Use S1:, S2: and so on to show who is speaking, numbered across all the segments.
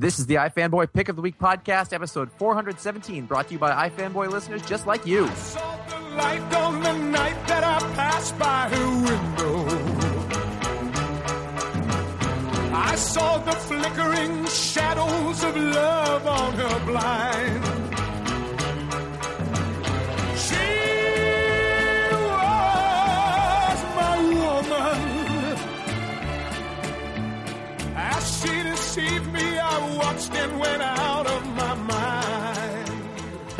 S1: This is the iFanboy Pick of the Week podcast, episode 417, brought to you by iFanboy listeners just like you.
S2: I saw the light on the night that I passed by her window. I saw the flickering shadows of love on her blind.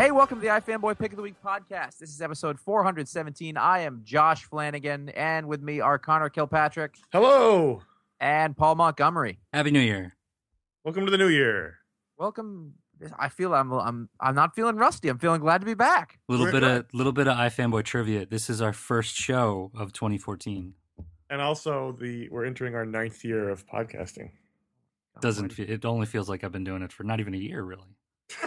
S1: Hey, welcome to the iFanboy Pick of the Week podcast. This is episode 417. I am Josh Flanagan, and with me are Conor Kilpatrick
S3: Hello.
S1: and Paul Montgomery.
S4: Happy New Year.
S3: Welcome to the new year.
S1: Welcome. I feel I'm I'm I'm not feeling rusty. I'm feeling glad to be back.
S4: A little bit
S3: right.
S4: of little bit of iFanboy trivia. This is our first show of 2014.
S3: And also the we're entering our ninth year of podcasting.
S4: Doesn't fe- it only feels like I've been doing it for not even a year really.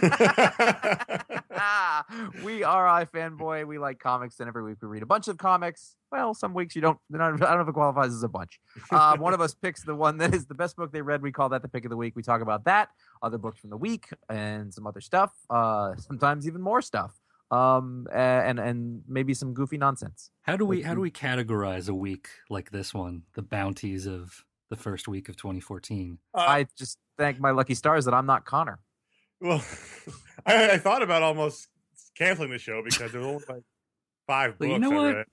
S1: Ah, we are iFanboy. We like comics, and every week we read a bunch of comics. Well, some weeks you don't. not- I don't know if it qualifies as a bunch. Um, one of us picks the one that is the best book they read. We call that the pick of the week. We talk about that, other books from the week, and some other stuff. Uh, sometimes even more stuff. Um, and and maybe some goofy nonsense.
S4: How do we
S1: Like
S4: how do we categorize a week like this one? The bounties of the first week of 2014.
S3: Uh,
S1: I just thank my lucky stars that I'm not Conor.
S3: well, I, I thought about almost canceling the show because there was only like five
S4: But
S3: books.
S4: you know
S3: I
S4: what?
S3: read.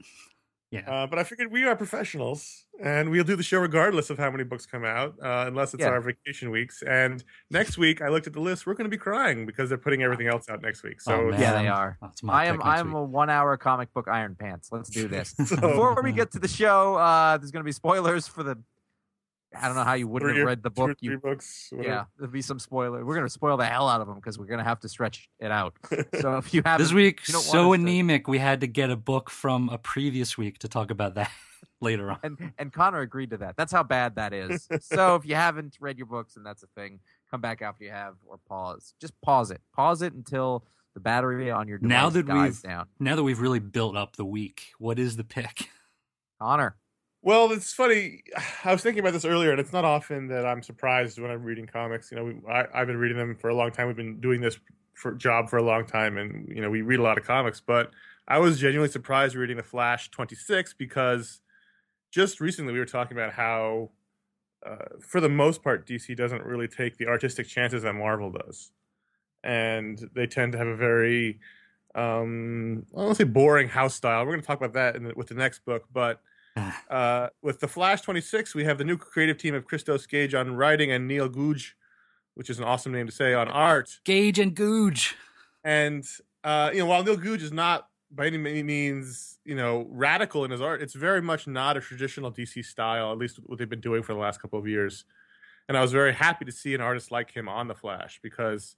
S4: Yeah.
S3: Uh, but I figured we are professionals and we'll do the show regardless of how many books come out, uh, unless it's
S1: Yeah.
S3: our vacation weeks. And next week, I looked at the list. We're going to be crying because they're putting everything else out next week. So
S4: Oh,
S1: Yeah, they are.
S4: That's my
S1: I am I'm
S4: week.
S1: a one hour comic book iron pants. Let's do this.
S3: So-
S1: Before we get to the show, uh, there's going to be spoilers for the. I don't know how you wouldn't
S3: three
S1: have read the
S3: two or
S1: book.
S3: three
S1: You,
S3: books. whatever.
S1: yeah, there'll be some spoiler. We're going to spoil the hell out of them because we're going to have to stretch it out. So if you have
S4: this week
S1: you
S4: so
S1: us to-
S4: anemic we had to get a book from a previous week to talk about that later on.
S1: and and Conor agreed to that. That's how bad that is. so if you haven't read your books and that's a thing, come back after you have or pause. Just pause it. Pause it until the battery on your device
S4: Now that
S1: dies
S4: we've-
S1: down.
S4: Now that we've really built up the week, what is the pick?
S1: Connor,
S3: Well, it's funny. I was thinking about this earlier, and it's not often that I'm surprised when I'm reading comics. You know, we, I, I've been reading them for a long time. We've been doing this for job for a long time, and you know, we read a lot of comics. But I was genuinely surprised reading the Flash 26 because just recently we were talking about how, uh, for the most part, DC doesn't really take the artistic chances that Marvel does, and they tend to have a very um, I don't want to say boring house style. We're going to talk about that the, with the next book, but uh, with the Flash 26, we have the new creative team of Christos Gage on writing and Neil Googe, which is an awesome name to say, on art.
S4: Gage and Googe.
S3: And uh, you know, while Neil Googe is not by any means you know radical in his art, it's very much not a traditional DC style. At least what they've been doing for the last couple of years. And I was very happy to see an artist like him on the Flash because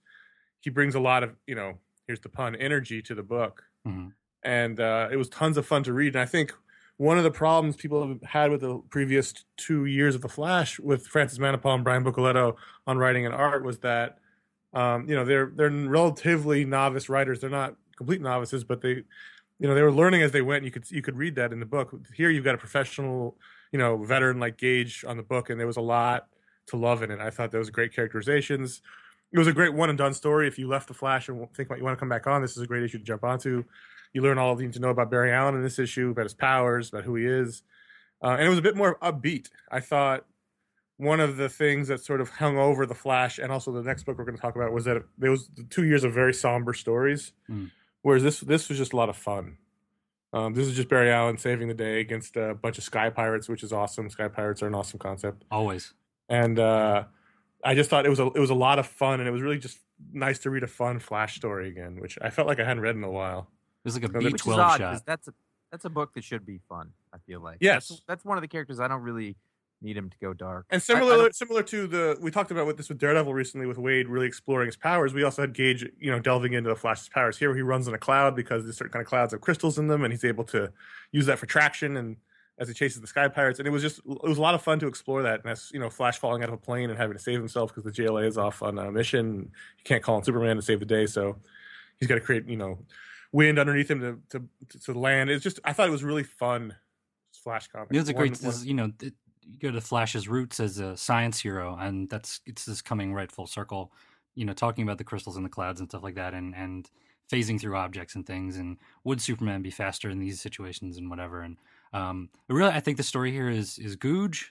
S3: he brings a lot of you know here's the pun energy to the book
S4: Mhm.
S3: and uh, it was tons of fun to read. And I think one of the problems people have had with the previous two years of the Flash with Francis Manapul and Brian Buccellato on writing and art was that um, you know they're they're relatively novice writers. They're not complete novices, but they you know they were learning as they went. You could you could read that in the book. Here you've got a professional you know veteran like Gage on the book, and there was a lot to love in it. I thought there was great characterizations. It was a great one and done story. If you left the Flash and think about you want to come back on, this is a great issue to jump onto. You learn all you need to know about Barry Allen in this issue, about his powers, about who he is, uh, and it was a bit more upbeat. I thought one of the things that sort of hung over the Flash, and also the next book we're going to talk about, was that there was two years of very somber stories,
S4: Mm.
S3: whereas this this was just a lot of fun. Um, this is just Barry Allen saving the day against a bunch of sky pirates, which is awesome. Sky pirates are an awesome concept
S4: Always.
S3: and uh, I just thought it was a it was a lot of fun, and it was really just nice to read a fun Flash story again, which I felt like I hadn't read in a while.
S4: It was like a
S3: Which is
S1: which is
S4: B12 shot.
S1: that's a that's a book that should be fun. I feel like
S3: Yes.
S1: that's, that's one of the characters I don't really need him to go dark.
S3: And
S1: I- I
S3: similar similar to the we talked about with this with Daredevil recently with Waid really exploring his powers. We also had Gage, you know, delving into the Flash's powers. Here where he runs in a cloud because there's certain kind of clouds have crystals in them, and he's able to use that for traction and as he chases the sky pirates. And it was just it was a lot of fun to explore that. And that's you know Flash falling out of a plane and having to save himself because the JLA is off on a mission. He can't call on Superman to save the day, so he's got to create you know wind underneath him to to to land. It's just I thought it was really fun. Flash comic.
S4: It was a great,
S3: one-
S4: this- you know, it, you go to Flash's roots as a science hero, and that's it's just coming right full circle. You know, talking about the crystals in the clouds and stuff like that, and and phasing through objects and things, and would Superman be faster in these situations and whatever. And um, really, I think the story here is is Googe.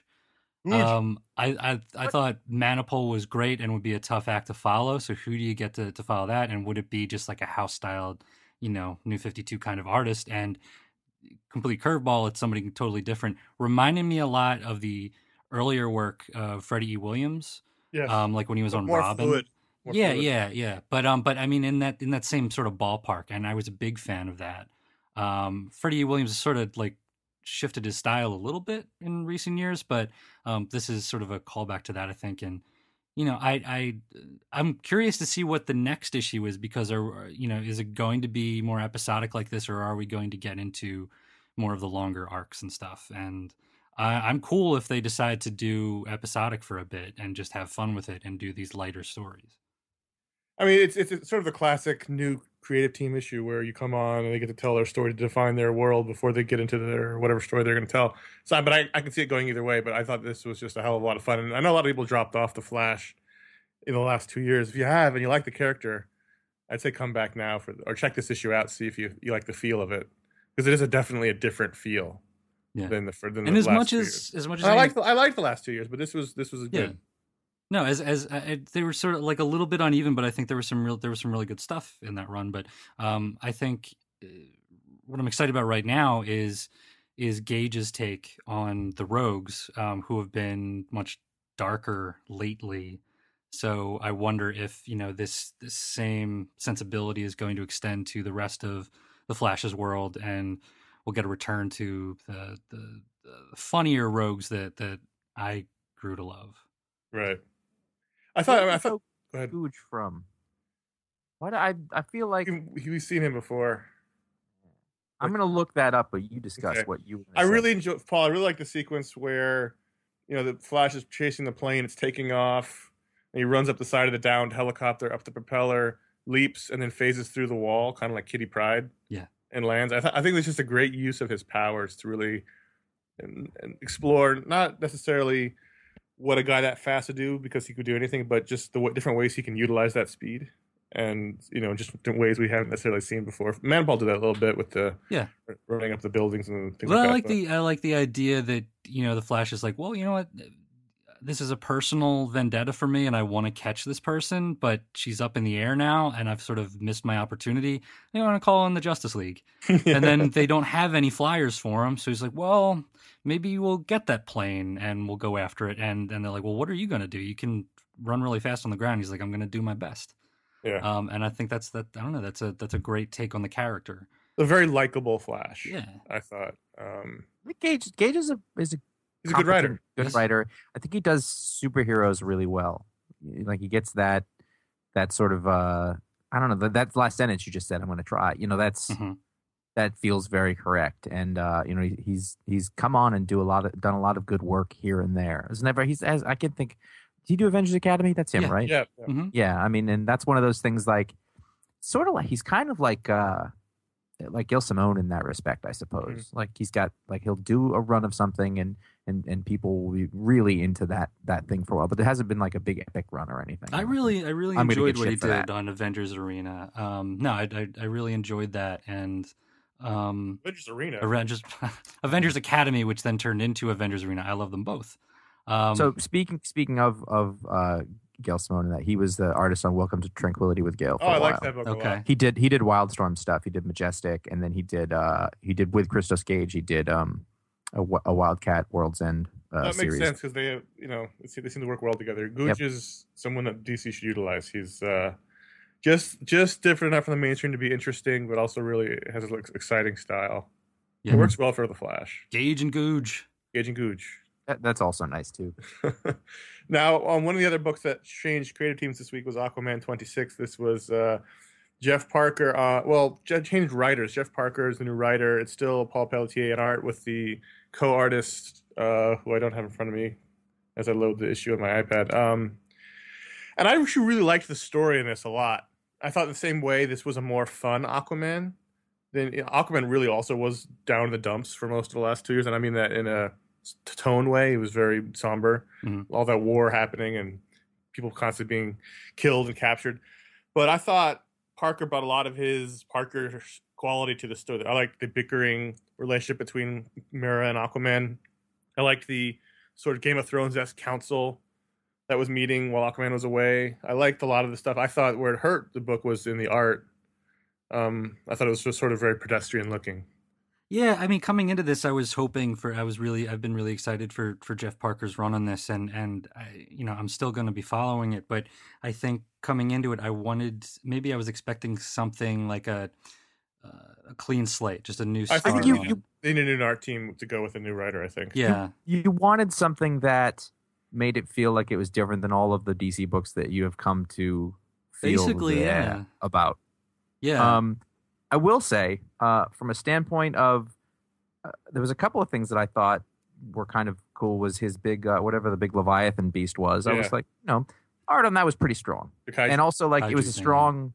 S3: Googe.
S4: Um, I, I I thought Manapul was great and would be a tough act to follow. So who do you get to, to follow that? And would it be just like a house styled, you know, New Fifty Two kind of artist? And complete curveball, it's somebody totally different. Reminded me a lot of the earlier work of Freddie E. Williams,
S3: yes.
S4: um, like when he was
S3: But
S4: on Robin.
S3: fluid. More
S4: yeah,
S3: fluid.
S4: yeah, yeah. But um, but I mean, in that in that same sort of ballpark, and I was a big fan of that. Um, Freddie E. Williams has sort of like shifted his style a little bit in recent years, but um, this is sort of a callback to that, I think. And you know, I I I'm curious to see what the next issue is because are you know is it going to be more episodic like this, or are we going to get into more of the longer arcs and stuff? And I, I'm cool if they decide to do episodic for a bit and just have fun with it and do these lighter stories.
S3: I mean, it's, it's it's sort of the classic new creative team issue where you come on and they get to tell their story to define their world before they get into their whatever story they're going to tell. So, but I, I can see it going either way. But I thought this was just a hell of a lot of fun, and I know a lot of people dropped off the Flash in the last two years. If you have and you like the character, I'd say come back now for or check this issue out, see if you you like the feel of it because it is a definitely a different feel
S4: Yeah.
S3: than the for than
S4: and
S3: the
S4: as
S3: last
S4: much as
S3: years.
S4: as much as
S3: I like the, I like the last two years, but this was this was
S4: yeah. No, as as uh, they were sort of like a little bit uneven, but I think there was some real there was some really good stuff in that run. But um, I think uh, what I'm excited about right now is is Gage's take on the Rogues, um, who have been much darker lately. So I wonder if you know this this same sensibility is going to extend to the rest of the Flash's world, and we'll get a return to the the, the funnier Rogues that that I grew to love.
S3: Right. I thought I,
S1: Where
S3: I
S1: did
S3: thought go ahead.
S1: Googe from? Why do I I feel like
S3: He- We've seen him before.
S1: I'm gonna look that up, but you discuss
S3: Okay.
S1: what you. were
S3: I
S1: say.
S3: really enjoy Paul. I really like the sequence where, you know, the Flash is chasing the plane. It's taking off, and he runs up the side of the downed helicopter, up the propeller, leaps, and then phases through the wall, kind of like Kitty Pryde.
S4: Yeah.
S3: and lands. I, th- I think it's just a great use of his powers to really and, and explore not necessarily what a guy that fast would do because he could do anything, but just the w- different ways he can utilize that speed. And you know, just different ways we haven't necessarily seen before. Manapul did that a little bit with the
S4: Yeah.
S3: running up the buildings and things
S4: Well,
S3: like
S4: I
S3: that.
S4: like
S3: but-
S4: the I like the idea that you know the Flash is like, well, you know what, this is a personal vendetta for me, and I want to catch this person, but she's up in the air now, and I've sort of missed my opportunity. I want to call in the Justice League, and then they don't have any flyers for him, so he's like, well, maybe we'll get that plane and we'll go after it, and and they're like, well, what are you going to do? You can run really fast on the ground. He's like, I'm going to do my best.
S3: yeah,
S4: Um, and I think that's that. I don't know. That's a that's a great take on the character.
S3: a very likable Flash.
S4: Yeah.
S3: I thought. Um,
S1: I think Gage Gage is a is a
S3: he's a good writer.
S1: Good
S4: Yes.
S1: writer. I think he does superheroes really well. Like he gets that that sort of uh I don't know that, that last sentence you just said. I'm going to try. You know that's
S4: Mhm.
S1: that feels very correct. And uh, you know he, he's he's come on and do a lot of done a lot of good work here and there. It's never he's as I can think. Did he do Avengers Academy? That's him,
S4: Yeah.
S1: right?
S3: Yeah, yeah.
S4: hmm
S1: Yeah, I mean, and that's one of those things like sort of like he's kind of like uh like Gail Simone in that respect, I suppose. Like he's got like he'll do a run of something and and and people will be really into that that thing for a while, but there hasn't been like a big epic run or anything.
S4: I really, I really
S1: I'm
S4: enjoyed what he did
S1: that.
S4: on Avengers Arena. Um, no, I, I, I really enjoyed that, and um,
S3: Avengers Arena.
S4: Avengers, Avengers Academy, which then turned into Avengers Arena. I love them both. Um,
S1: so speaking speaking of of uh Gail Simone and that he was the artist on Welcome to Tranquility with Gail. For
S3: oh, I
S1: a while.
S3: like that book a
S4: okay,
S3: lot.
S1: He did he did Wildstorm stuff. He did Majestic, and then he did uh he did with Christos Gage. He did um a, a Wildcat World's End uh,
S3: that makes
S1: series.
S3: sense because they, you know, they seem, to work well together. Googe is someone that DC should utilize. He's uh, just just different enough from the mainstream to be interesting, but also really has an exciting style.
S4: Yeah.
S3: It works well for the Flash.
S4: Gage and Googe.
S3: Gage and Googe.
S1: That, that's also nice too.
S3: now, um, one of the other books that changed creative teams this week was Aquaman 26. This was uh, Jeff Parker. Uh, well, changed writers. Jeff Parker is the new writer. It's still Paul Pelletier in art with the co-artist uh, who I don't have in front of me as I load the issue on my iPad. Um, and I actually really liked the story in this a lot. I thought the same way this was a more fun Aquaman. Then you know, Aquaman really also was down in the dumps for most of the last two years, and I mean that in a tone way. It was very somber.
S4: Mhm.
S3: All that war happening and people constantly being killed and captured. But I thought Parker brought a lot of his Parker quality to the story. I liked the bickering relationship between Mera and Aquaman. I liked the sort of Game of Thrones esque council that was meeting while Aquaman was away. I liked a lot of the stuff. I thought where it hurt the book was in the art. Um, I thought it was just sort of very pedestrian looking.
S4: Yeah, I mean, coming into this, I was hoping for. I was really, I've been really excited for for Jeff Parker's run on this, and and I, you know, I'm still going to be following it. But I think coming into it, I wanted maybe I was expecting something like a uh, a clean slate, just a new.
S3: I think
S1: you-
S4: on
S1: you-
S3: They need an art team to go with a new writer. I think.
S4: yeah,
S1: You wanted something that made it feel like it was different than all of the DC books that you have come to feel
S4: Basically,
S1: the-
S4: yeah.
S1: about.
S4: yeah,
S1: Um, I will say, uh, from a standpoint of, uh, there was a couple of things that I thought were kind of cool. Was his big, uh, whatever the big Leviathan beast was? I was like, you know, art on that was pretty strong,
S3: The Kai-
S1: and also like it was a
S4: thing, yeah.
S1: strong,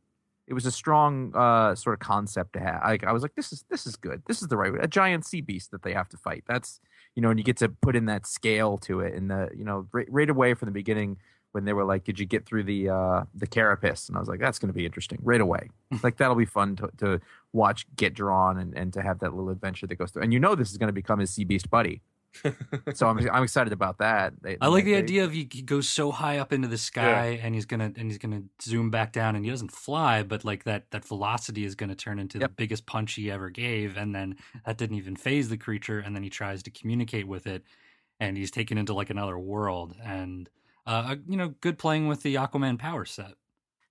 S1: it was a strong uh, sort of concept to have. Like I was like, this is this is good. This is the right way. A giant sea beast that they have to fight. That's you know, and you get to put in that scale to it, and the you know, right, right away from the beginning when they were like, "Did you get through the uh, the carapace?" And I was like, "That's going to be interesting right away. like that'll be fun to, to watch get drawn and, and to have that little adventure that goes through. And you know, this is going to become his sea beast buddy. so I'm I'm excited about that. They,
S4: I like the
S1: they-
S4: idea of he, he goes so high up into the sky and he's gonna and he's gonna zoom back down and he doesn't fly, but like that that velocity is gonna turn into the biggest punch he ever gave, and then that didn't even phase the creature, and then he tries to communicate with it, and he's taken into like another world, and uh, you know, good playing with the Aquaman power set.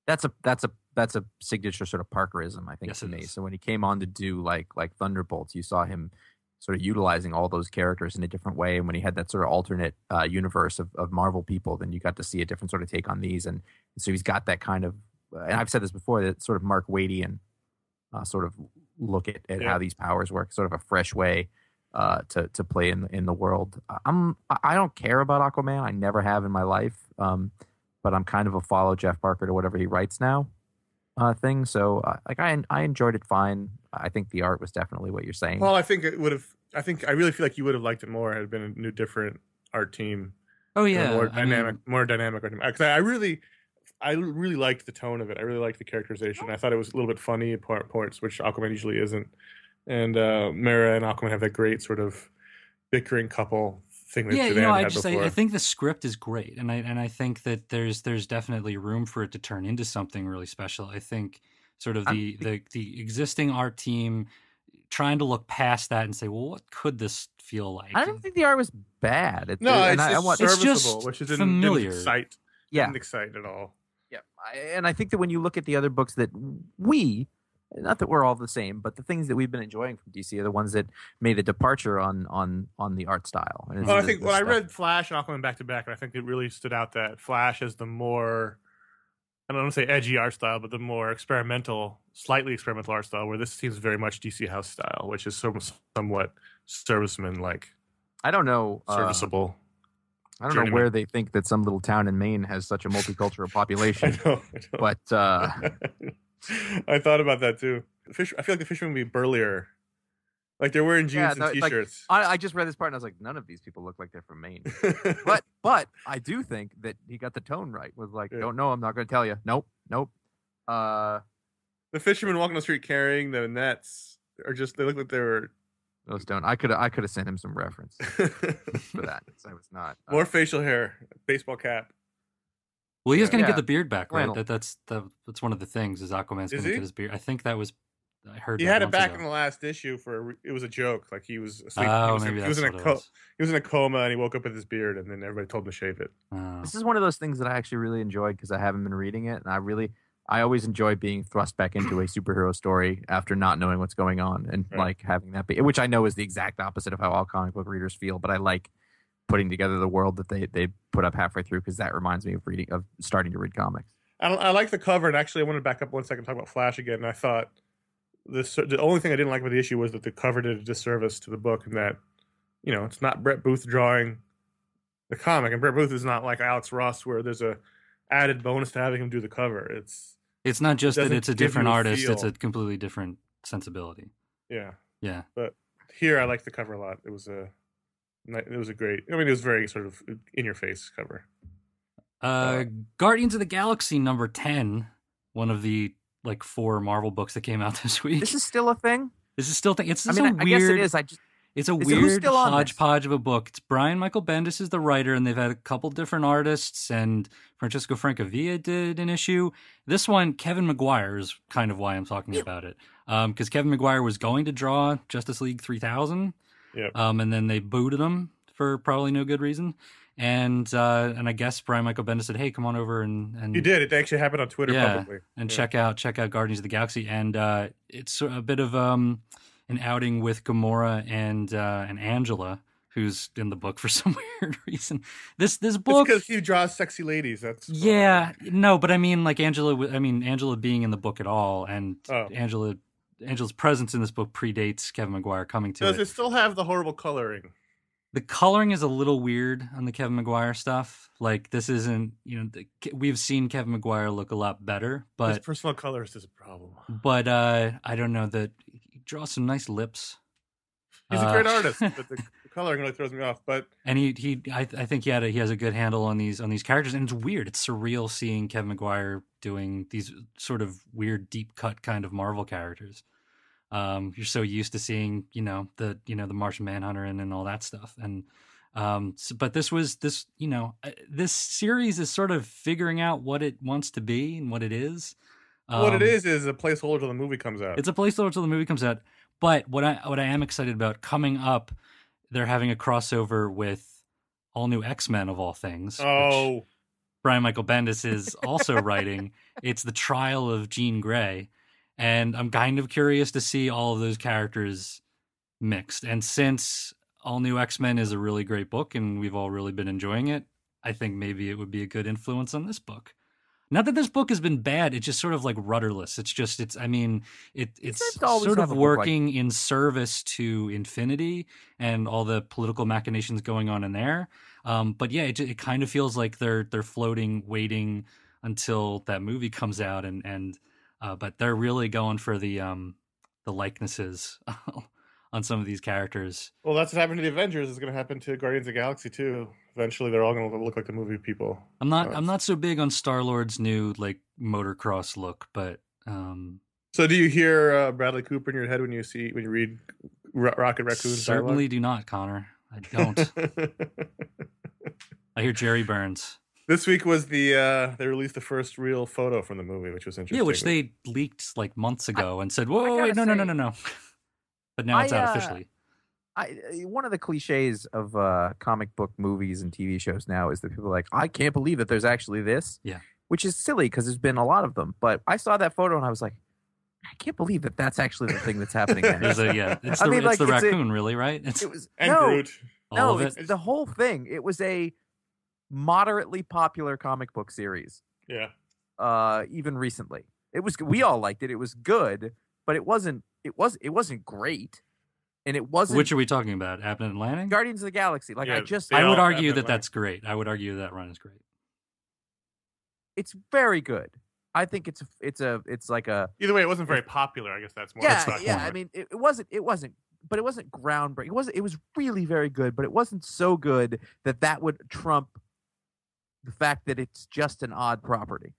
S1: that's a that's a that's a signature sort of Parkerism, I think,
S4: Yes,
S1: to me.
S4: is.
S1: So when he came on to do like like Thunderbolts, you saw him sort of utilizing all those characters in a different way. And when he had that sort of alternate uh, universe of, of Marvel people, then you got to see a different sort of take on these. And so he's got that kind of, uh, and I've said this before, that sort of Mark Waitian uh, sort of look at, at
S3: Yeah.
S1: how these powers work, sort of a fresh way uh, to to play in in the world. I'm I- I don't care about Aquaman. I never have in my life. Um, but I'm kind of a follow Jeff Parker to whatever he writes now uh, thing. So uh, like I I enjoyed it fine. I think the art was definitely what you're saying.
S3: Well, I think it would have. I think I really feel like you would have liked it more had it been a new, different art team.
S4: Oh yeah,
S3: more
S4: I mean,
S3: dynamic, more dynamic art team. Because I, I really, I really liked the tone of it. I really liked the characterization. I thought it was a little bit funny at part- points, which Aquaman usually isn't. And uh, Mera and Aquaman have that great sort of bickering couple thing that
S4: yeah, you know, I just I. I think the script is great, and I and I think that there's there's definitely room for it to turn into something really special. I think sort of
S1: I'm-
S4: the the the existing art team trying to look past that and say, well, what could this feel like?
S1: I don't think the art was bad. It,
S3: no,
S1: and
S3: it's,
S1: I, I
S3: it's
S1: want,
S4: It's
S3: serviceable,
S4: just
S3: which is didn't,
S4: familiar.
S3: didn't excite.
S1: yeah,
S3: Didn't excite at all.
S1: yeah. I, and I think that when you look at the other books that we, not that we're all the same, but the things that we've been enjoying from DC are the ones that made a departure on on on the art style.
S3: Well, I think when I read Flash and Aquaman back to back, and I think it really stood out that Flash is the more I don't want to say edgy art style, but the more experimental, slightly experimental art style, where this seems very much DC House style, which is some, somewhat serviceman like,
S1: I don't know. uh,
S3: serviceable.
S1: I don't know where they think that some little town in Maine has such a multicultural
S3: I
S1: population,
S3: know. I know.
S1: but uh,
S3: I thought about that too. Fish, I feel like the fishermen would be burlier. Like they're wearing jeans
S1: Yeah,
S3: and
S1: no, like,
S3: t-shirts.
S1: I, I just read this part and I was like, none of these people look like they're from Maine. But but I do think that he got the tone right. Was like,
S3: Yeah.
S1: don't know, I'm not going to tell you. Nope, nope. Uh,
S3: the fishermen walking the street carrying the nets are just they look like they were
S1: those don't. I could I could have sent him some reference for that. So I was not. uh,
S3: more facial hair, baseball cap.
S4: Well, he is going to
S1: Yeah.
S4: get the beard back, right? That, that's that, that's one of the things is Aquaman's going to get his beard. I think that was I heard
S3: He had it back
S4: ago.
S3: in the last issue for it was a joke. Like he was asleep. he
S4: Oh,
S3: was,
S4: maybe
S3: he was
S4: that's
S3: in a co-
S4: was.
S3: he was in a coma and he woke up with his beard and then everybody told him to shave it.
S4: Oh.
S1: This is one of those things that I actually really enjoyed because I haven't been reading it, and I really, I always enjoy being thrust back into a superhero story after not knowing what's going on, and
S3: Right.
S1: like having that be, which I know is the exact opposite of how all comic book readers feel, but I like putting together the world that they they put up halfway through because that reminds me of reading of starting to read comics.
S3: I, I like the cover and actually I wanted to back up one second and talk about Flash again. And I thought this the only thing I didn't like about the issue was that the cover did a disservice to the book and that you know it's not Brett Booth drawing the comic and Brett Booth is not like Alex Ross where there's a added bonus to having him do the cover. It's
S4: It's not just that it's a different
S3: a
S4: artist; it's a completely different sensibility.
S3: yeah.
S4: Yeah, But
S3: Here I like the cover a lot. It was a ni- it was a great. I mean, it was very sort of in your face cover.
S4: Uh, Guardians of the Galaxy number ten, one of the like four Marvel books that came out this week.
S1: This is still a thing.
S4: This is still a thing. it's
S1: I
S4: just
S1: mean,
S4: a
S1: I
S4: weird.
S1: guess it is. I just
S4: It's a
S1: Is it- who's
S4: weird
S1: still on this?
S4: hodgepodge of a book. It's Brian Michael Bendis is the writer, and they've had a couple different artists, and Francesco Francavilla did an issue. This one, Kevin Maguire is kind of why I'm talking about it, because Kevin Maguire was going to draw Justice League 3000,
S3: Yep.
S4: um, and then they booted him for probably no good reason. And uh, and I guess Brian Michael Bendis said, "Hey, come on over and and
S3: He did. It actually happened on Twitter
S4: Yeah.
S3: publicly.
S4: and
S3: Yeah.
S4: check out check out Guardians of the Galaxy. And uh, it's a bit of um, an outing with Gamora and uh, and Angela, who's in the book for some weird reason. This this
S3: It's
S4: book,
S3: because he draws sexy ladies. That's
S4: yeah, no, but I mean like Angela. I mean Angela being in the book at all, and
S3: Oh.
S4: Angela Angela's presence in this book predates Kevin Maguire coming to
S3: Does
S4: it.
S3: Does it still have the horrible coloring?
S4: The coloring is a little weird on the Kevin Maguire stuff. Like this isn't you know the, we've seen Kevin Maguire look a lot better,
S3: His
S4: but
S3: personal colorist is a problem.
S4: but uh I don't know that he draws some nice lips.
S3: He's a
S4: Uh,
S3: great artist, but the coloring really throws me off. But
S4: and he he I, I think he had a, he has a good handle on these on these characters and it's weird it's surreal seeing Kevin Maguire doing these sort of weird deep cut kind of Marvel characters um you're so used to seeing you know the you know the Martian Manhunter and, and all that stuff and um s- but this was this you know uh, this series is sort of figuring out what it wants to be and what it is
S3: what it
S4: Um,
S3: is is a placeholder till the movie comes out.
S4: it's a placeholder till the movie comes out. But what I what I am excited about coming up, they're having a crossover with all new X Men of all things. which
S3: oh,
S4: Brian Michael Bendis is also writing. It's the trial of Jean Grey, and I'm kind of curious to see all of those characters mixed. And since All New X Men is a really great book, and we've all really been enjoying it, I think maybe it would be a good influence on this book. Not that this book has been bad; it's just sort of like rudderless. It's just, it's. I mean, it, it's sort of
S1: book like-
S4: working in service to Infinity and all the political machinations going on in there. Um, but yeah, it, it kind of feels like they're they're floating, waiting until that movie comes out, and and uh, but they're really going for the um the likenesses on some of these characters.
S3: well, that's what happened to the Avengers. Is going to happen to Guardians of the Galaxy too. Eventually, they're all going to look like the movie people.
S4: I'm not
S3: Oh,
S4: I'm not so big on Star Lord's new like motocross look, but um
S3: So, do you hear uh, Bradley Cooper in your head when you see when you read Ro- Rocket Raccoon?
S4: certainly do not, Conor. I don't. I hear Jerry Burns.
S3: this week was the uh they released the first real photo from the movie, which was interesting.
S4: Yeah, which they leaked like months ago and said, "Whoa, wait, no,
S1: gotta
S4: no, no, no, no." But now it's
S1: I,
S4: out
S1: uh,
S4: officially.
S1: I one of the cliches of uh, comic book movies and TV shows now is that people are like, I can't believe that there's actually this.
S4: Yeah.
S1: Which is silly because there's been a lot of them. But I saw that photo and I was like, I can't believe that that's actually the thing that's happening. now.
S4: A yeah, it's
S1: I
S4: the,
S1: mean,
S4: it's
S1: like,
S4: the
S1: it's a-
S4: raccoon, really, right? It's
S1: it was
S3: and
S1: no,
S3: Groot.
S4: all
S1: no,
S4: of it.
S1: it's the whole thing. It was a moderately popular comic book series.
S3: Yeah,
S1: Uh, even recently, it was. We all liked it. It was good, but it wasn't. It was. It wasn't great, and it wasn't.
S4: Which are we talking about? Abnett and Lanning?
S1: Guardians of the Galaxy. Like I just,
S4: I would argue that that's great. I would argue that run is great.
S1: it's very good. I think it's it's a it's like a
S3: either way, it wasn't very popular. I guess that's more.
S1: yeah
S3: that's
S1: yeah.
S3: more.
S1: I mean, it, it wasn't it wasn't, but it wasn't groundbreaking. It wasn't. It was really very good, but it wasn't so good that that would trump the fact that it's just an odd property.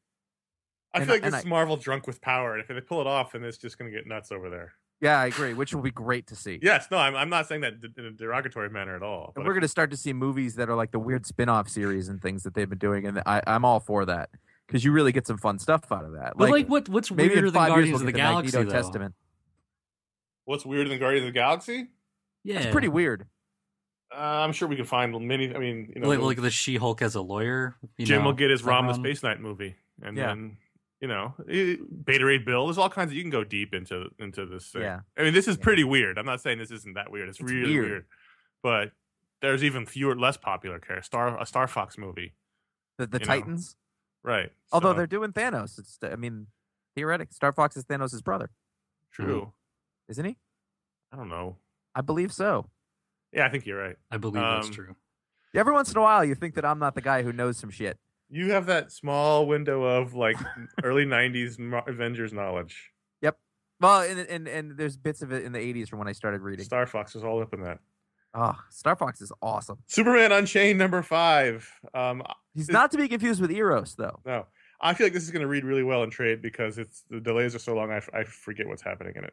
S3: I
S1: and
S3: feel like
S1: I-
S3: this is Marvel drunk with power, and if they pull it off, then it's just going to get nuts over there.
S1: Yeah, I agree. Which will be great to see.
S3: Yes, no, I'm, I'm not saying that in a derogatory manner at all.
S1: And we're going to start to see movies that are like the weird spin-off series and things that they've been doing, and I, I'm all for that because you really get some fun stuff out of that.
S4: But like, what what's
S1: maybe
S4: weirder than Guardians of
S1: we'll
S4: the
S1: get
S4: Galaxy
S1: Magneto
S4: though?
S1: Testament.
S3: What's weirder than Guardians of the Galaxy?
S4: Yeah,
S1: It's pretty weird.
S3: Uh, I'm sure we can find many. I mean, you know,
S4: like, like the She-Hulk as a lawyer. You
S3: Jim
S4: know,
S3: will get his
S4: that the.
S3: Space Knight movie, and
S1: Yeah.
S3: then you know, eh, Beta Ray Bill. There's all kinds of you can go deep into into this thing.
S1: Yeah.
S3: I mean, this is
S1: Yeah.
S3: pretty weird. I'm not saying this isn't that weird. It's,
S1: It's
S3: really
S1: weird.
S3: weird. but there's even fewer, less popular characters. Star a Star Fox movie,
S1: The, the
S3: You know.
S1: Titans,
S3: right?
S1: although
S3: So,
S1: they're doing Thanos. It's I mean, theoretic. Star Fox is Thanos' brother,
S3: true.
S1: isn't he?
S3: I don't know.
S1: I believe so.
S3: Yeah, I think you're right.
S4: I believe that's
S3: Um,
S4: true.
S1: Every once in a while, you think that I'm not the guy who knows some shit.
S3: You have that small window of like early '90s Avengers knowledge. Yep.
S1: Well, and and and there's bits of it in the '80s from when I started reading.
S3: Star Fox was all up in that.
S1: Oh, Star Fox is awesome.
S3: Superman Unchained number five. Um,
S1: He's not to be confused with Eros, though.
S3: no, I feel like this is going to read really well in trade because it's the delays are so long. I, f- I forget what's happening in it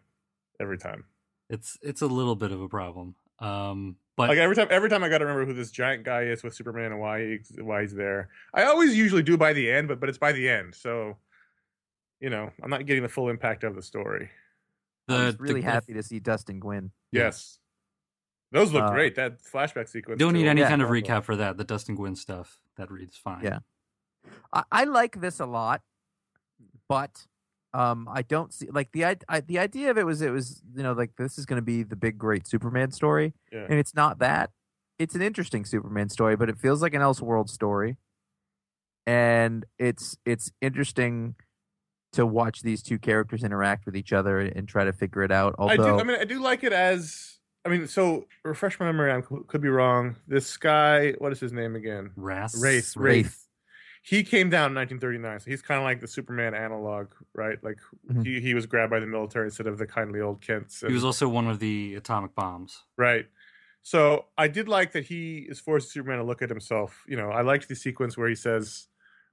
S3: every time.
S4: It's it's a little bit of a problem. Um, but
S3: Like every time, every time I got to remember who this giant guy is with Superman and why he, why he's there. I always usually do by the end, but but it's by the end, so you know I'm not getting the full impact of the story.
S1: I was really
S4: the,
S1: happy to see Dustin
S4: Nguyen.
S3: Yes, those look
S1: Uh,
S3: great. That flashback sequence.
S4: Don't need any
S1: Yeah.
S4: kind of recap for that. The Dustin Nguyen stuff that reads fine.
S1: Yeah. I, I like this a lot, but um, I don't see like the i- I, the idea of it was it was you know like this is going to be the big great Superman story,
S3: Yeah.
S1: and it's not that. It's an interesting Superman story, but it feels like an Elseworld story, and it's it's interesting to watch these two characters interact with each other and try to figure it out.
S3: I
S1: Although
S3: do. I mean, I do like it as. I mean, so refresh my memory. I could be wrong. This guy, what is his name again?
S4: Wrath.
S3: Race.
S1: Wraith.
S3: Wraith. He came down in 1939, so he's kind of like the Superman analog, right? Like
S1: Mhm.
S3: he, he was grabbed by the military instead of the kindly old Kents.
S4: He was also one of the atomic bombs.
S3: right. So I did like that he is forcing Superman to look at himself. You know, I liked the sequence where he says,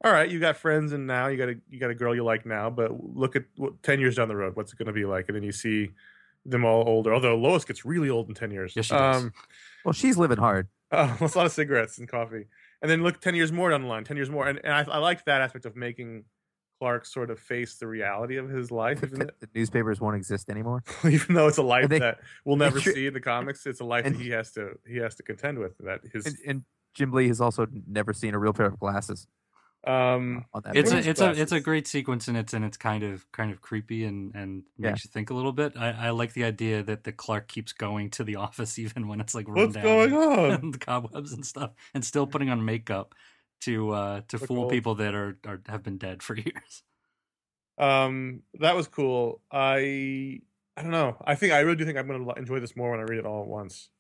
S3: "All right, you got friends, and now you got a you got a girl you like now, but look at what, ten years down the road, what's it going to be like?" And then you see them all older. Although Lois gets really old in ten years.
S4: Yes, she does.
S3: Um,
S1: well, she's living hard.
S3: Uh, a lot of cigarettes and coffee. And then look 10 years more down the line, 10 years more. And, and I, I liked that aspect of making Clark sort of face the reality of his life, even,
S1: the newspapers won't exist anymore.
S3: even though it's a life
S1: they-
S3: that we'll never see in the comics. It's a life
S1: and-
S3: that he has to he has to contend with. That his
S1: And, and Jim Lee has also never seen a real pair of glasses
S3: um
S1: on.
S4: It's a it's a it's a great sequence and it's and it's kind of kind of creepy and and
S1: Yeah.
S4: makes you think a little bit. I, I like the idea that the Clark keeps going to the office even when it's like run
S3: what's
S4: down
S3: going on?
S4: and the cobwebs and stuff, and still putting on makeup to uh to
S3: Look
S4: fool
S3: old.
S4: people that are, are have been dead for years.
S3: Um that was cool. I I don't know. I think I really do think I'm going to enjoy this more when I read it all at once.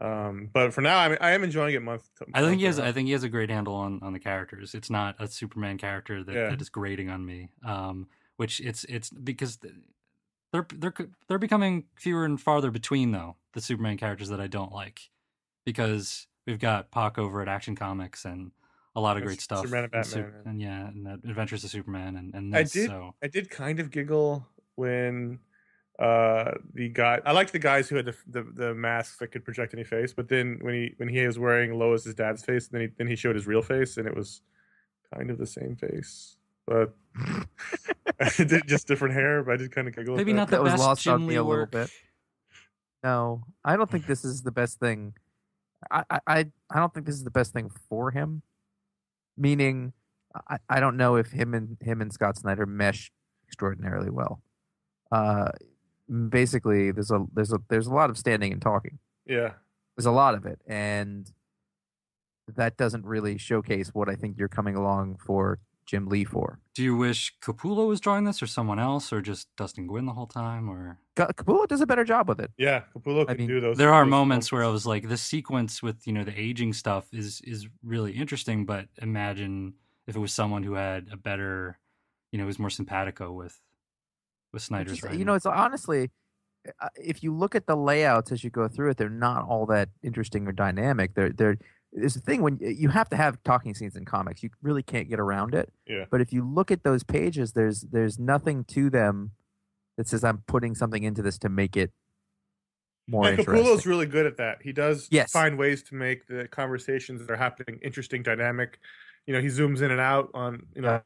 S3: Um, but for now, I mean, I am enjoying it month. To,
S4: I think he
S3: month
S4: has I think he has a great handle on on the characters. It's not a Superman character that,
S3: Yeah.
S4: that is grating on me. Um, which it's it's because they're they're they're becoming fewer and farther between though the Superman characters that I don't like because we've got Pak over at Action Comics and a lot of
S3: And
S4: great stuff.
S3: Superman and Batman.
S4: and yeah, and Adventures of Superman and and
S3: I did-
S4: so
S3: I did kind of giggle when uh the guy I liked the guys who had the, the the masks that could project any face, but then when he when he was wearing Lois's dad's face, then he then he showed his real face and it was kind of the same face. But I did just different hair, but I did kind of giggle. at
S4: maybe
S3: that.
S4: not the
S1: That was
S4: best
S1: lost on me a little
S4: work.
S1: bit. No, I don't think this is the best thing. I, I, I I don't think this is the best thing for him. Meaning, I, I don't know if him and him and Scott Snyder mesh extraordinarily well. Uh, basically, there's a there's a there's a lot of standing and talking.
S3: Yeah.
S1: There's a lot of it, and that doesn't really showcase what I think you're coming along for Jim Lee for.
S4: Do you wish Capullo was drawing this, or someone else, or just Dustin Nguyen the whole time, or
S1: Ca- Capullo does a better job with it.
S3: Yeah. Capullo
S1: I mean,
S3: do those.
S4: there are
S3: those
S4: moments where I was like, this sequence with you know the aging stuff is is really interesting, but imagine if it was someone who had a better, you know, was more simpatico with with Snyder's
S1: just-
S4: writing.
S1: you know, it's honestly, uh, if you look at the layouts as you go through it, they're not all that interesting or dynamic. They're they're there's a thing when you have to have talking scenes in comics. You really can't get around it.
S3: Yeah.
S1: But if you look at those pages, there's there's nothing to them that says I'm putting something into this to make it more
S3: Yeah,
S1: interesting.
S3: Capullo's really good at that. He does
S1: Yes.
S3: find ways to make the conversations that are happening interesting, dynamic. You know, he zooms in and out on, you know,
S1: Yeah.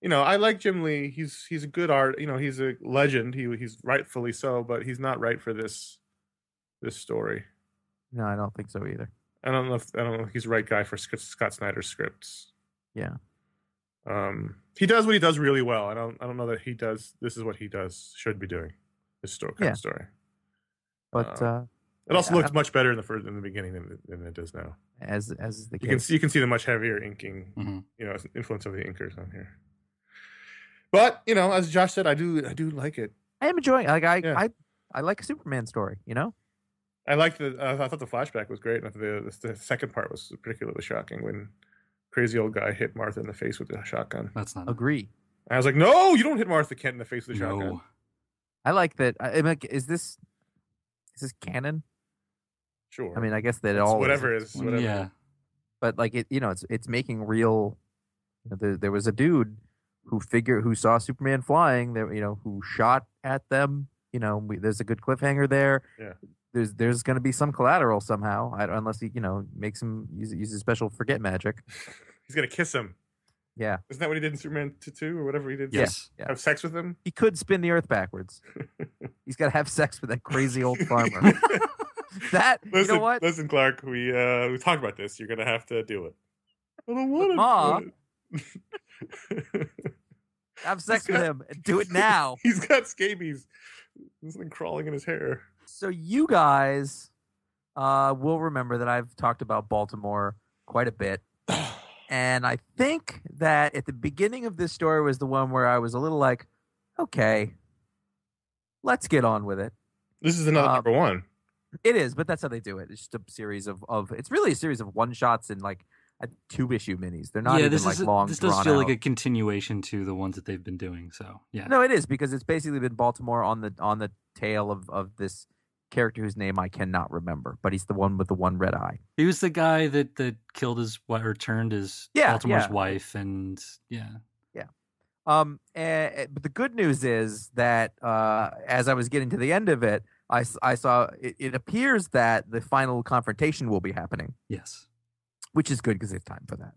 S3: You know, I like Jim Lee. He's he's a good art. You know, he's a legend. He he's rightfully so, but he's not right for this this story.
S1: no, I don't think so either.
S3: I don't know if I don't know if he's the right guy for Scott Snyder's scripts.
S1: Yeah.
S3: Um, he does what he does really well. I don't I don't know that he does. This is what he does should be doing. This story, kind
S1: Yeah.
S3: of story.
S1: But
S3: Uh,
S1: uh,
S3: It also
S1: Yeah,
S3: looks much better in the first in the beginning than, it- than it does now.
S1: as as the
S3: You
S1: case,
S3: can see, you can see the much heavier inking,
S4: Mhm.
S3: you know, influence of the inkers on here. But you know, as Josh said, I do I do like it.
S1: I am enjoying. Like I
S3: Yeah.
S1: I I like a Superman story. You know.
S3: I like the. Uh, I thought the flashback was great. and The, the the second part was particularly shocking when crazy old guy hit Martha in the face with a shotgun.
S4: That's not
S1: Agree.
S3: I was like, no, you don't hit Martha Kent in the face with a shotgun.
S1: I like that. I, I'm like, is this is this canon?
S3: Sure.
S1: I mean, I guess that
S3: It's
S1: all
S3: whatever
S1: is.
S3: is whatever.
S4: Yeah.
S1: but like it, you know, it's it's making real. You know, there, there was a dude who figure who saw Superman flying. There, you know, who shot at them. You know, we, there's a good cliffhanger there.
S3: Yeah.
S1: There's there's going to be some collateral somehow, I, unless he you know makes him use uses special forget magic.
S3: He's gonna kiss him.
S1: Yeah,
S3: Isn't that what he did in Superman 2 or whatever he did?
S4: Yes.
S1: Yeah.
S3: Have sex with him?
S1: he could spin the Earth backwards. He's got to have sex with that crazy old farmer. that
S3: listen,
S1: you know what?
S3: listen, Clark. We uh we talked about this. You're gonna have to do it. I don't want to.
S1: Ma.
S3: do it.
S1: Have sex
S3: He's
S1: with him. Do it now.
S3: He's got scabies. There's something crawling in his hair.
S1: So you guys uh, will remember that I've talked about Baltimore quite a bit. And I think that at the beginning of this story was the one where I was a little like, okay, let's get on with it.
S3: This is another
S1: Um,
S3: number one.
S1: It is, but that's how they do it. It's just a series of, of it's really a series of one shots and like two issue minis. They're not
S4: yeah,
S1: even
S4: this
S1: like
S4: a-
S1: long.
S4: this does feel like a continuation to the ones that they've been doing. So yeah,
S1: No, it is because it's basically been Baltimore on the on the tail of of this character whose name I cannot remember, but he's the one with the one red eye.
S4: he was the guy that that killed his wife or turned his
S1: Yeah,
S4: Baltimore's
S1: yeah.
S4: wife, and yeah, yeah.
S1: Um, and, but the good news is that uh, as I was getting to the end of it, I I saw it, it appears that the final confrontation will be happening,
S4: yes,
S1: which is good because they have time for that.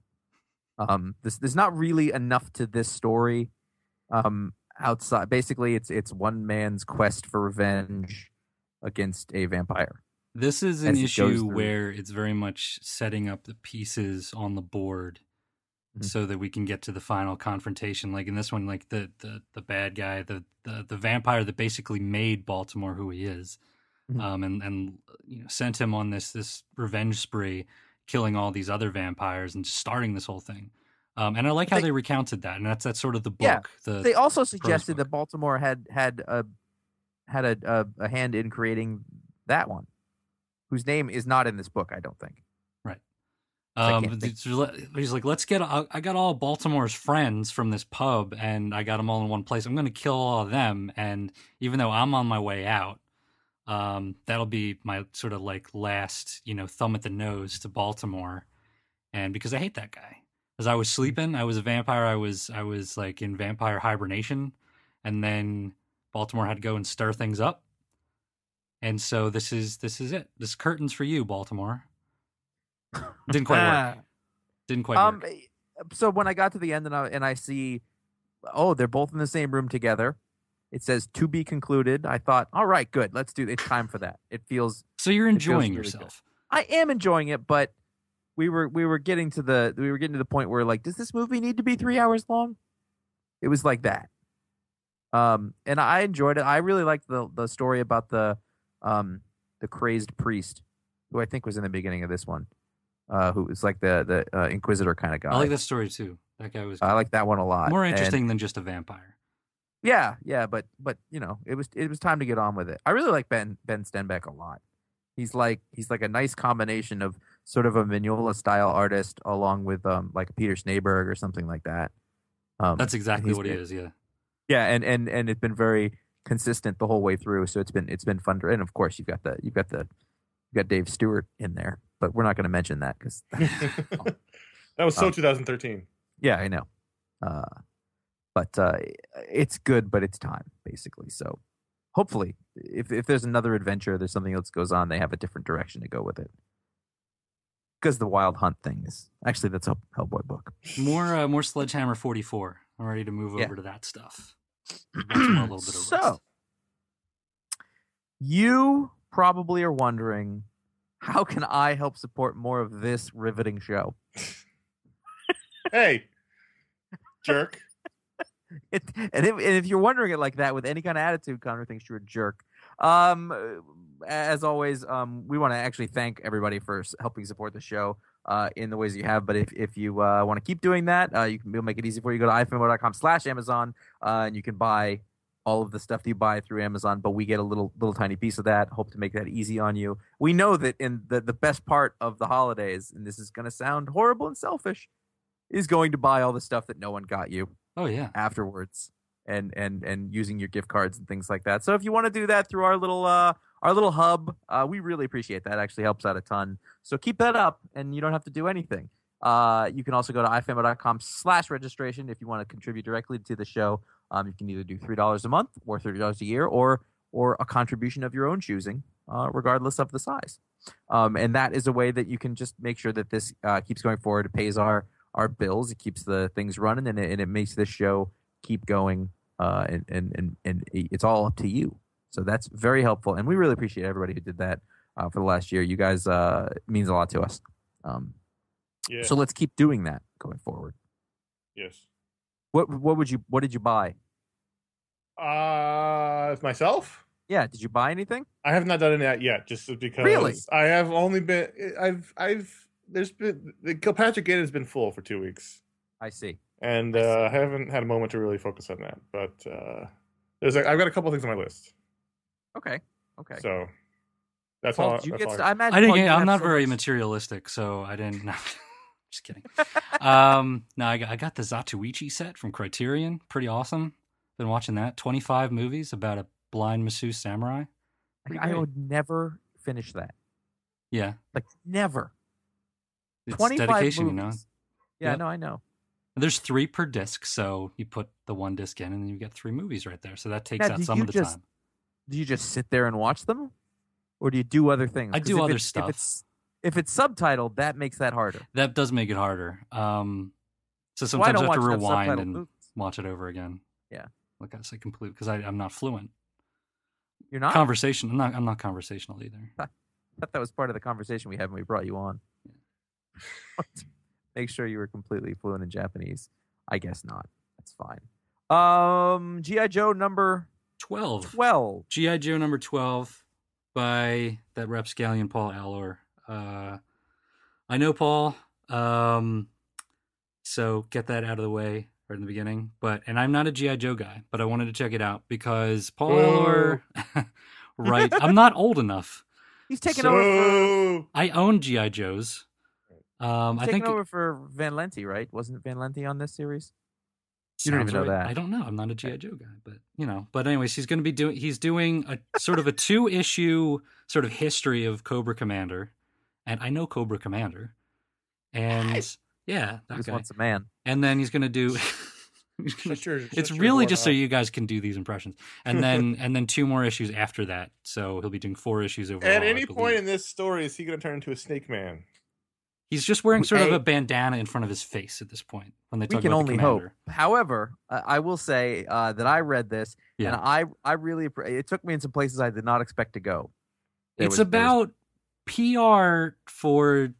S1: Um, this, there's not really enough to this story. Um, outside, basically, it's it's one man's quest for revenge against a vampire.
S4: this is an issue where it's very much setting up the pieces on the board.
S1: Mhm.
S4: So that we can get to the final confrontation, like in this one, like the the, the bad guy, the, the the vampire that basically made Baltimore who he is,
S1: Mhm.
S4: um, and and you know sent him on this this revenge spree, killing all these other vampires and just starting this whole thing. Um, and I like how
S1: They-
S4: they, recounted that, and that's that's sort of the
S1: Yeah,
S4: book. the
S1: They also suggested that Baltimore had had a had a, a a hand in creating that one, whose name is not in this book. I don't think. Right.
S4: Um, he's like, let's get. I I got all Baltimore's friends from this pub, and I got them all in one place. I'm going to kill all of them, and even though I'm on my way out, um, that'll be my sort of like last, you know, thumb at the nose to Baltimore, and because I hate that guy. As I was sleeping, I was a vampire. I was I was like in vampire hibernation, and then Baltimore had to go and stir things up, and so this is this is it. This curtains for you, Baltimore. Didn't quite work. Didn't quite
S1: Um.
S4: work.
S1: So when I got to the end and I and I see, oh, they're both in the same room together. It says to be concluded. I thought, all right, good. Let's do. It's time for that. It feels.
S4: So you're enjoying
S1: really good.
S4: yourself.
S1: I am enjoying it, but we were we were getting to the we were getting to the point where like, does this movie need to be three hours long? It was like that. Um, and I enjoyed it. I really liked the the story about the um the crazed priest, who I think was in the beginning of this one, uh, who was like the the uh, inquisitor kind of guy.
S4: I like that story too. That guy was
S1: I like that one a lot.
S4: more
S1: And-
S4: interesting than just a vampire.
S1: Yeah, yeah, but but you know, it was it was time to get on with it. I really like Ben Ben Stenbeck a lot. He's like he's like a nice combination of sort of a Mignola style artist along with um like Peter Snejbjerg or something like that. Um,
S4: That's exactly
S1: he's
S4: what he is. Yeah.
S1: yeah, and and and it's been very consistent the whole way through. So it's been it's been fun. To, and of course, you've got the you've got the you've got Dave Stewart in there, but we're not going to mention that because
S3: that was so
S1: Um,
S3: 2013.
S1: yeah, I know. Uh, but uh, it's good, but it's time basically. So hopefully, if if there's another adventure, there's something else goes on, they have a different direction to go with it. Because the Wild Hunt thing is actually that's a Hellboy book.
S4: More uh, more Sledgehammer 44. I'm ready to move
S1: Yeah.
S4: over to that stuff. A little bit of
S1: so
S4: rest.
S1: you probably are wondering how can I help support more of this riveting show?
S3: Hey, jerk.
S1: It, and, if, and if you're wondering it like that with any kind of attitude, Conor thinks you're a jerk. Um, uh, as always, um, we want to actually thank everybody for helping support the show uh, in the ways you have. But if, if you uh, want to keep doing that, uh, you can we'll make it easy for you. Go to ifmo.com slash Amazon uh, and you can buy all of the stuff that you buy through Amazon, but we get a little little tiny piece of that. Hope to make that easy on you. We know that in the, the best part of the holidays, and this is going to sound horrible and selfish, is going to buy all the stuff that no one got you
S4: Oh yeah.
S1: afterwards and and and using your gift cards and things like that. So if you want to do that through our little uh our little hub. Uh, we really appreciate that. It actually helps out a ton. So keep that up, and you don't have to do anything. Uh, you can also go to ifanboy.com slash registration if you want to contribute directly to the show. Um, you can either do three dollars a month or thirty dollars a year, or or a contribution of your own choosing, uh, regardless of the size. Um, and that is a way that you can just make sure that this uh, keeps going forward. It pays our our bills. It keeps the things running, and it, and it makes this show keep going. Uh, and, and and and it's all up to you. So that's very helpful, and we really appreciate everybody who did that uh, for the last year. You guys uh, means a lot to us. Um,
S3: Yeah.
S1: So let's keep doing that going forward.
S3: yes.
S1: What what would you what did you buy?
S3: Uh, myself.
S1: Yeah, did you buy anything?
S3: I have not done any that yet, just because
S1: Really?
S3: I have only been I've I've there's been the Kilpatrick Inn has been full for two weeks,
S1: I see.
S3: and
S1: I see.
S3: uh, I haven't had a moment to really focus on that. But uh, there's a, I've got a couple things on my list,
S1: Okay. Okay.
S3: so that's
S1: Paul,
S3: all.
S1: did you
S3: that's
S1: get
S3: all
S1: st- I imagine
S4: I didn't.
S1: Paul, you
S4: Get, I'm not very
S1: much-
S4: materialistic, so I didn't. No, just kidding. um, no, I got, I got the Zatoichi set from Criterion. Pretty awesome. Been watching that. 25 movies about a blind masseuse samurai. Pretty
S1: I would never finish that.
S4: Yeah,
S1: Like never.
S4: It's
S1: Twenty five
S4: dedication,
S1: movies.
S4: you know.
S1: Yeah,
S4: Yep.
S1: no, I know.
S4: There's three per disc, so you put the one disc in, and then you get three movies right there. So that takes
S1: Now,
S4: out some of the
S1: just-
S4: time.
S1: Do you just sit there and watch them, or do you do other things?
S4: I do other stuff.
S1: If it's if it's subtitled, that makes that harder.
S4: That does make it harder. Um, so
S1: So
S4: sometimes
S1: don't
S4: I have to rewind and
S1: movies.
S4: watch it over again.
S1: Yeah.
S4: like I say, complete because I'm not fluent.
S1: You're not.
S4: Conversation. I'm not. I'm not conversational either.
S1: I thought that was part of the conversation we had when we brought you on. Make sure you were completely fluent in Japanese. I guess not. That's fine. Um, GI Joe number
S4: Twelve.
S1: twelve.
S4: GI Joe number twelve by that rapscallion Paul Allor. Uh, I know Paul. Um, so get that out of the way right in the beginning. But and I'm not a GI Joe guy, but I wanted to check it out because Paul Allor. right, I'm not old enough.
S1: He's taking
S3: so,
S1: over.
S4: I own GI Joes. Um,
S1: he's
S4: I
S1: taking
S4: think
S1: over for Van Lente, right? Wasn't Van Lente on this series? You don't even know
S4: right.
S1: that.
S4: I don't know. I'm not a GI Joe guy, but you know. But anyways, he's going to be doing. He's doing a sort of a two issue sort of history of Cobra Commander, and I know Cobra Commander, and yeah,
S1: He
S4: that
S1: just
S4: guy.
S1: wants a man.
S4: And then he's going to do. gonna-
S3: your-
S4: it's really just so you guys can do these impressions, and then and then two more issues after that. So he'll be doing four issues overall.
S3: At any point in this story, is he going to turn into a snake man?
S4: He's just wearing sort of a bandana in front of his face at this point when they
S1: We
S4: talk
S1: can
S4: about
S1: only
S4: the
S1: hope.
S4: commander.
S1: However, I I will say uh, that I read this,
S4: Yeah.
S1: and I I really it took me in some places I did not expect to go. There
S4: it's
S1: was- there was-
S4: about PR for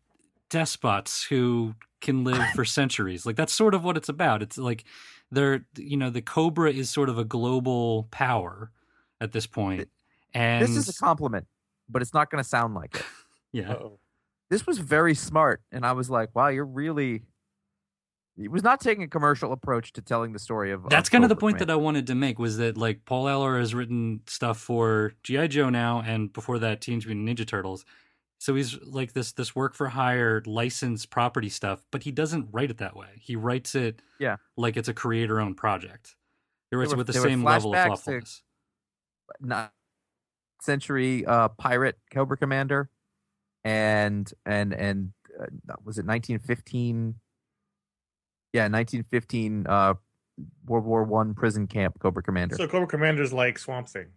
S4: despots who can live for centuries. Like that's sort of what it's about. It's like they're you know the Cobra is sort of a global power at this point, and
S1: this is a compliment, but it's not going to sound like it.
S4: yeah.
S3: Uh-oh.
S1: This was very smart, and I was like, "Wow, you're really." It was not taking a commercial approach to telling the story of.
S4: That's kind of the point that I wanted to make was that like Paul Allor has written stuff for GI Joe now, and before that, Teenage Mutant Ninja Turtles. So he's like this this work for hire licensed property stuff, but he doesn't write it that way. He writes it
S1: Yeah.
S4: like it's a creator owned project. He writes
S1: were-
S4: it with the same level of
S1: flashbacks to-
S4: thoughtfulness.
S1: not century uh, pirate Cobra Commander, and and and uh, was it 1915? Yeah, 1915 uh, World War One prison camp Cobra Commander.
S3: So Cobra Commander's like Swamp Thing.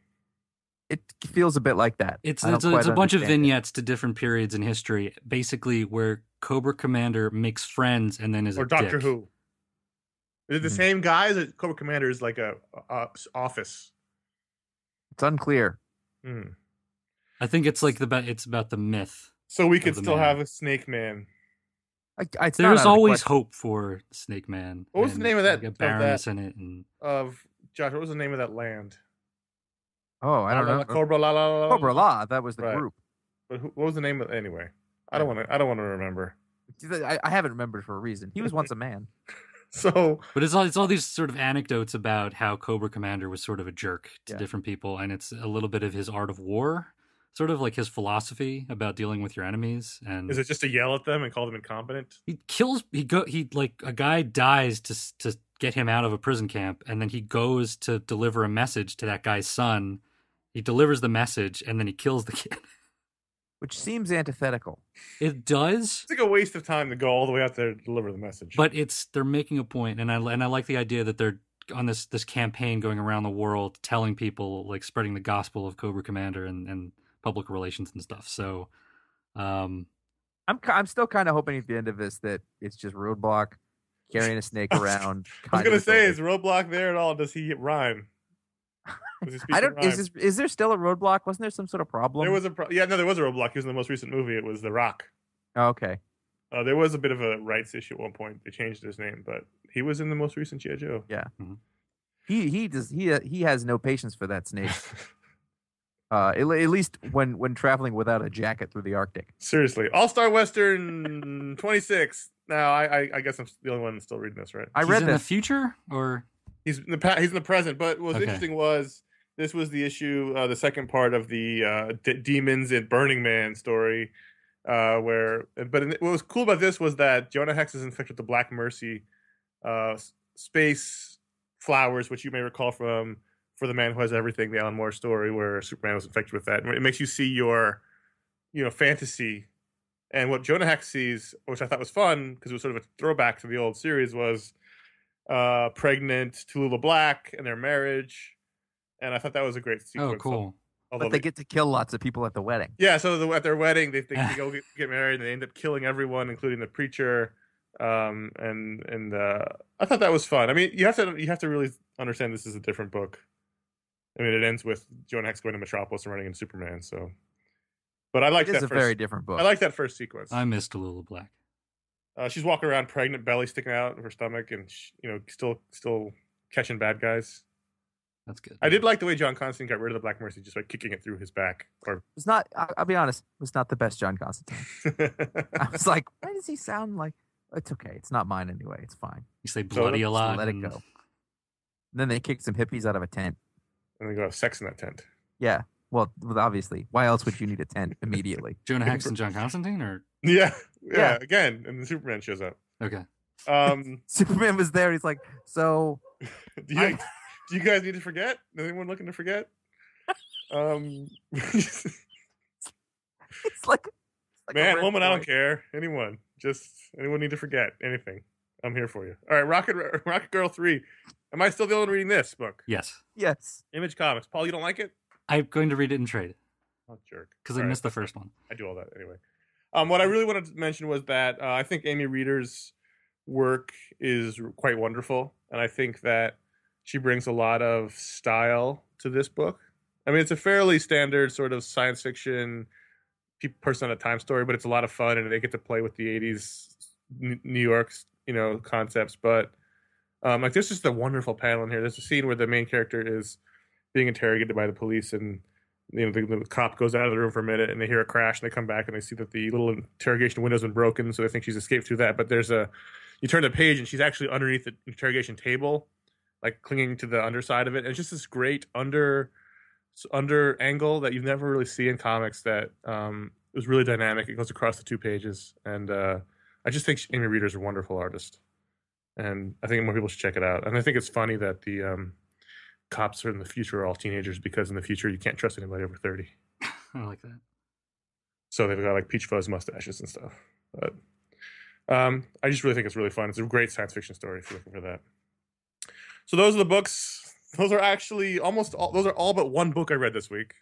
S1: it feels a bit like that.
S4: It's it's a, it's a bunch of
S1: understand it.
S4: vignettes to different periods in history, basically where Cobra Commander makes friends and then is
S3: or
S4: a
S3: Doctor
S4: dick.
S3: Who. Is it the
S1: Mhm.
S3: same guys? Or Cobra Commander is like a, a office.
S1: It's unclear.
S3: Hmm.
S4: I think it's like the ba- it's about the myth.
S3: So we could still
S4: man.
S3: have a Snake Man.
S1: I, I,
S4: There's
S1: out of the
S4: always hope for Snake Man.
S3: What was the name of
S4: like
S3: that-
S4: A
S3: of that-
S4: in it, and
S3: Of Josh, what was the name of that land?
S1: Oh, I don't
S3: La La
S1: know.
S3: La Cobra La La La.
S1: Cobra La. That was the
S3: Right.
S1: group.
S3: But who, what was the name of anyway? I don't want to. I don't want to remember.
S1: I, I haven't remembered for a reason. He was once a man.
S3: So
S4: but it's all it's all these sort of anecdotes about how Cobra Commander was sort of a jerk to
S1: Yeah.
S4: different people, and it's a little bit of his art of war, sort of like his philosophy about dealing with your enemies. And
S3: is it just to yell at them and call them incompetent?
S4: he kills he go he like a guy dies to to get him out of a prison camp, and then he goes to deliver a message to that guy's son, He delivers the message and then he kills the kid.
S1: which seems antithetical.
S4: It does,
S3: It's like a waste of time to go all the way out there to deliver the message.
S4: but it's they're making a point, and I and I like the idea that they're on this this campaign going around the world telling people like spreading the gospel of Cobra Commander and and public relations and stuff. So, um,
S1: I'm I'm still kind of hoping at the end of this that it's just Roadblock carrying a snake around.
S3: I was gonna say, is Roadblock there at all? Does he rhyme? Does he
S1: I don't. Is this, is there still a Roadblock? Wasn't there some sort of problem?
S3: There was a pro- yeah, no, there was a Roadblock. He was in the most recent movie. It was The Rock.
S1: Oh, okay.
S3: Uh, there was a bit of a rights issue at one point. They changed his name, but he was in the most recent GI Joe.
S1: He he does he uh, he has no patience for that snake. Uh, at, at least when when traveling without a jacket through the Arctic.
S3: Seriously, All Star Western twenty six. Now, I, I I guess I'm the only one still reading this, right?
S1: I
S4: he's
S1: read
S4: in the future or
S3: He's in the pa- he's in the present. But what was
S4: Okay.
S3: interesting was this was the issue, uh, the second part of the uh, D- demons in Burning Man story, uh, where. But in, what was cool about this was that Jonah Hex is infected with the Black Mercy, uh, space flowers, which you may recall from for the man who has everything, the Alan Moore story, where Superman was infected with that. And it makes you see your, you know, fantasy. And what Jonah Hex sees, which I thought was fun because it was sort of a throwback to the old series, was uh, pregnant Tallulah Black and their marriage. And I thought that was a great sequence.
S4: oh cool.
S3: Although
S1: But they get to kill lots of people at the wedding.
S3: yeah, so the, at their wedding, they, they, they go get, get married, and they end up killing everyone, including the preacher. Um, and and uh, I thought that was fun. I mean, you have to you have to really understand this is a different book. I mean, it ends with Jonah Hex going to Metropolis and running into Superman. So, but I like
S1: It
S3: that
S1: is a
S3: first.
S1: very different book.
S3: I like that first sequence.
S4: I missed Lula Black.
S3: Uh, she's walking around pregnant, belly sticking out of her stomach, and sh you know, still still catching bad guys.
S4: That's good.
S3: I did like the way John Constantine got rid of the Black Mercy just by kicking it through his back. Or
S1: It's not. I- I'll be honest. It was not the best John Constantine. I was like, why does he sound like? It's okay. It's not mine anyway. It's fine.
S4: You say
S3: So
S4: bloody a lot.
S1: let it
S4: and-
S1: go. then they kicked some hippies out of a tent.
S3: And they go have sex in that tent.
S1: Yeah. Well, well, obviously. Why else would you need a tent immediately?
S4: Jonah Hex and John Constantine, or
S3: Yeah, yeah,
S1: Yeah.
S3: Again, and then Superman shows up.
S4: okay.
S3: Um,
S1: Superman was there. He's like, so
S3: do you
S1: I-
S3: do you guys need to forget? Anyone looking to forget? Um,
S1: it's like, it's like
S3: man,
S1: red
S3: woman, I don't care. Anyone, just anyone need to forget anything? I'm here for you. All right, Rocket Rocket Girl three. Am I still the only one reading this book?
S4: Yes,
S1: Yes.
S3: Image Comics. Paul, you don't like it?
S4: I'm going to read it in trade
S3: Oh, jerk.
S4: because I
S3: All right.
S4: missed the first one.
S3: I do all that anyway. Um, what I really wanted to mention was that uh, I think Amy Reeder's work is quite wonderful, and I think that she brings a lot of style to this book. I mean, it's a fairly standard sort of science fiction person at a time story, but it's a lot of fun, and they get to play with the '80s New York, you know, concepts. But um, like, this is the wonderful panel in here. There's a scene where the main character is being interrogated by the police, and you know, the, the cop goes out of the room for a minute and they hear a crash and they come back and they see that the little interrogation window's been broken, so they think she's escaped through that. But there's a, you turn the page and she's actually underneath the interrogation table, like clinging to the underside of it. And it's just this great under, under angle that you never really see in comics that um, it was really dynamic. It goes across the two pages. And uh, I just think Amy Reeder's a wonderful artist. And I think more people should check it out. And I think it's funny that the, um, cops are in the future are all teenagers because in the future you can't trust anybody over 30
S4: I like that.
S3: so they've got like peach fuzz mustaches and stuff but um, i just really think it's really fun it's a great science fiction story if you're looking for that so those are the books those are actually almost all those are all but one book i read this week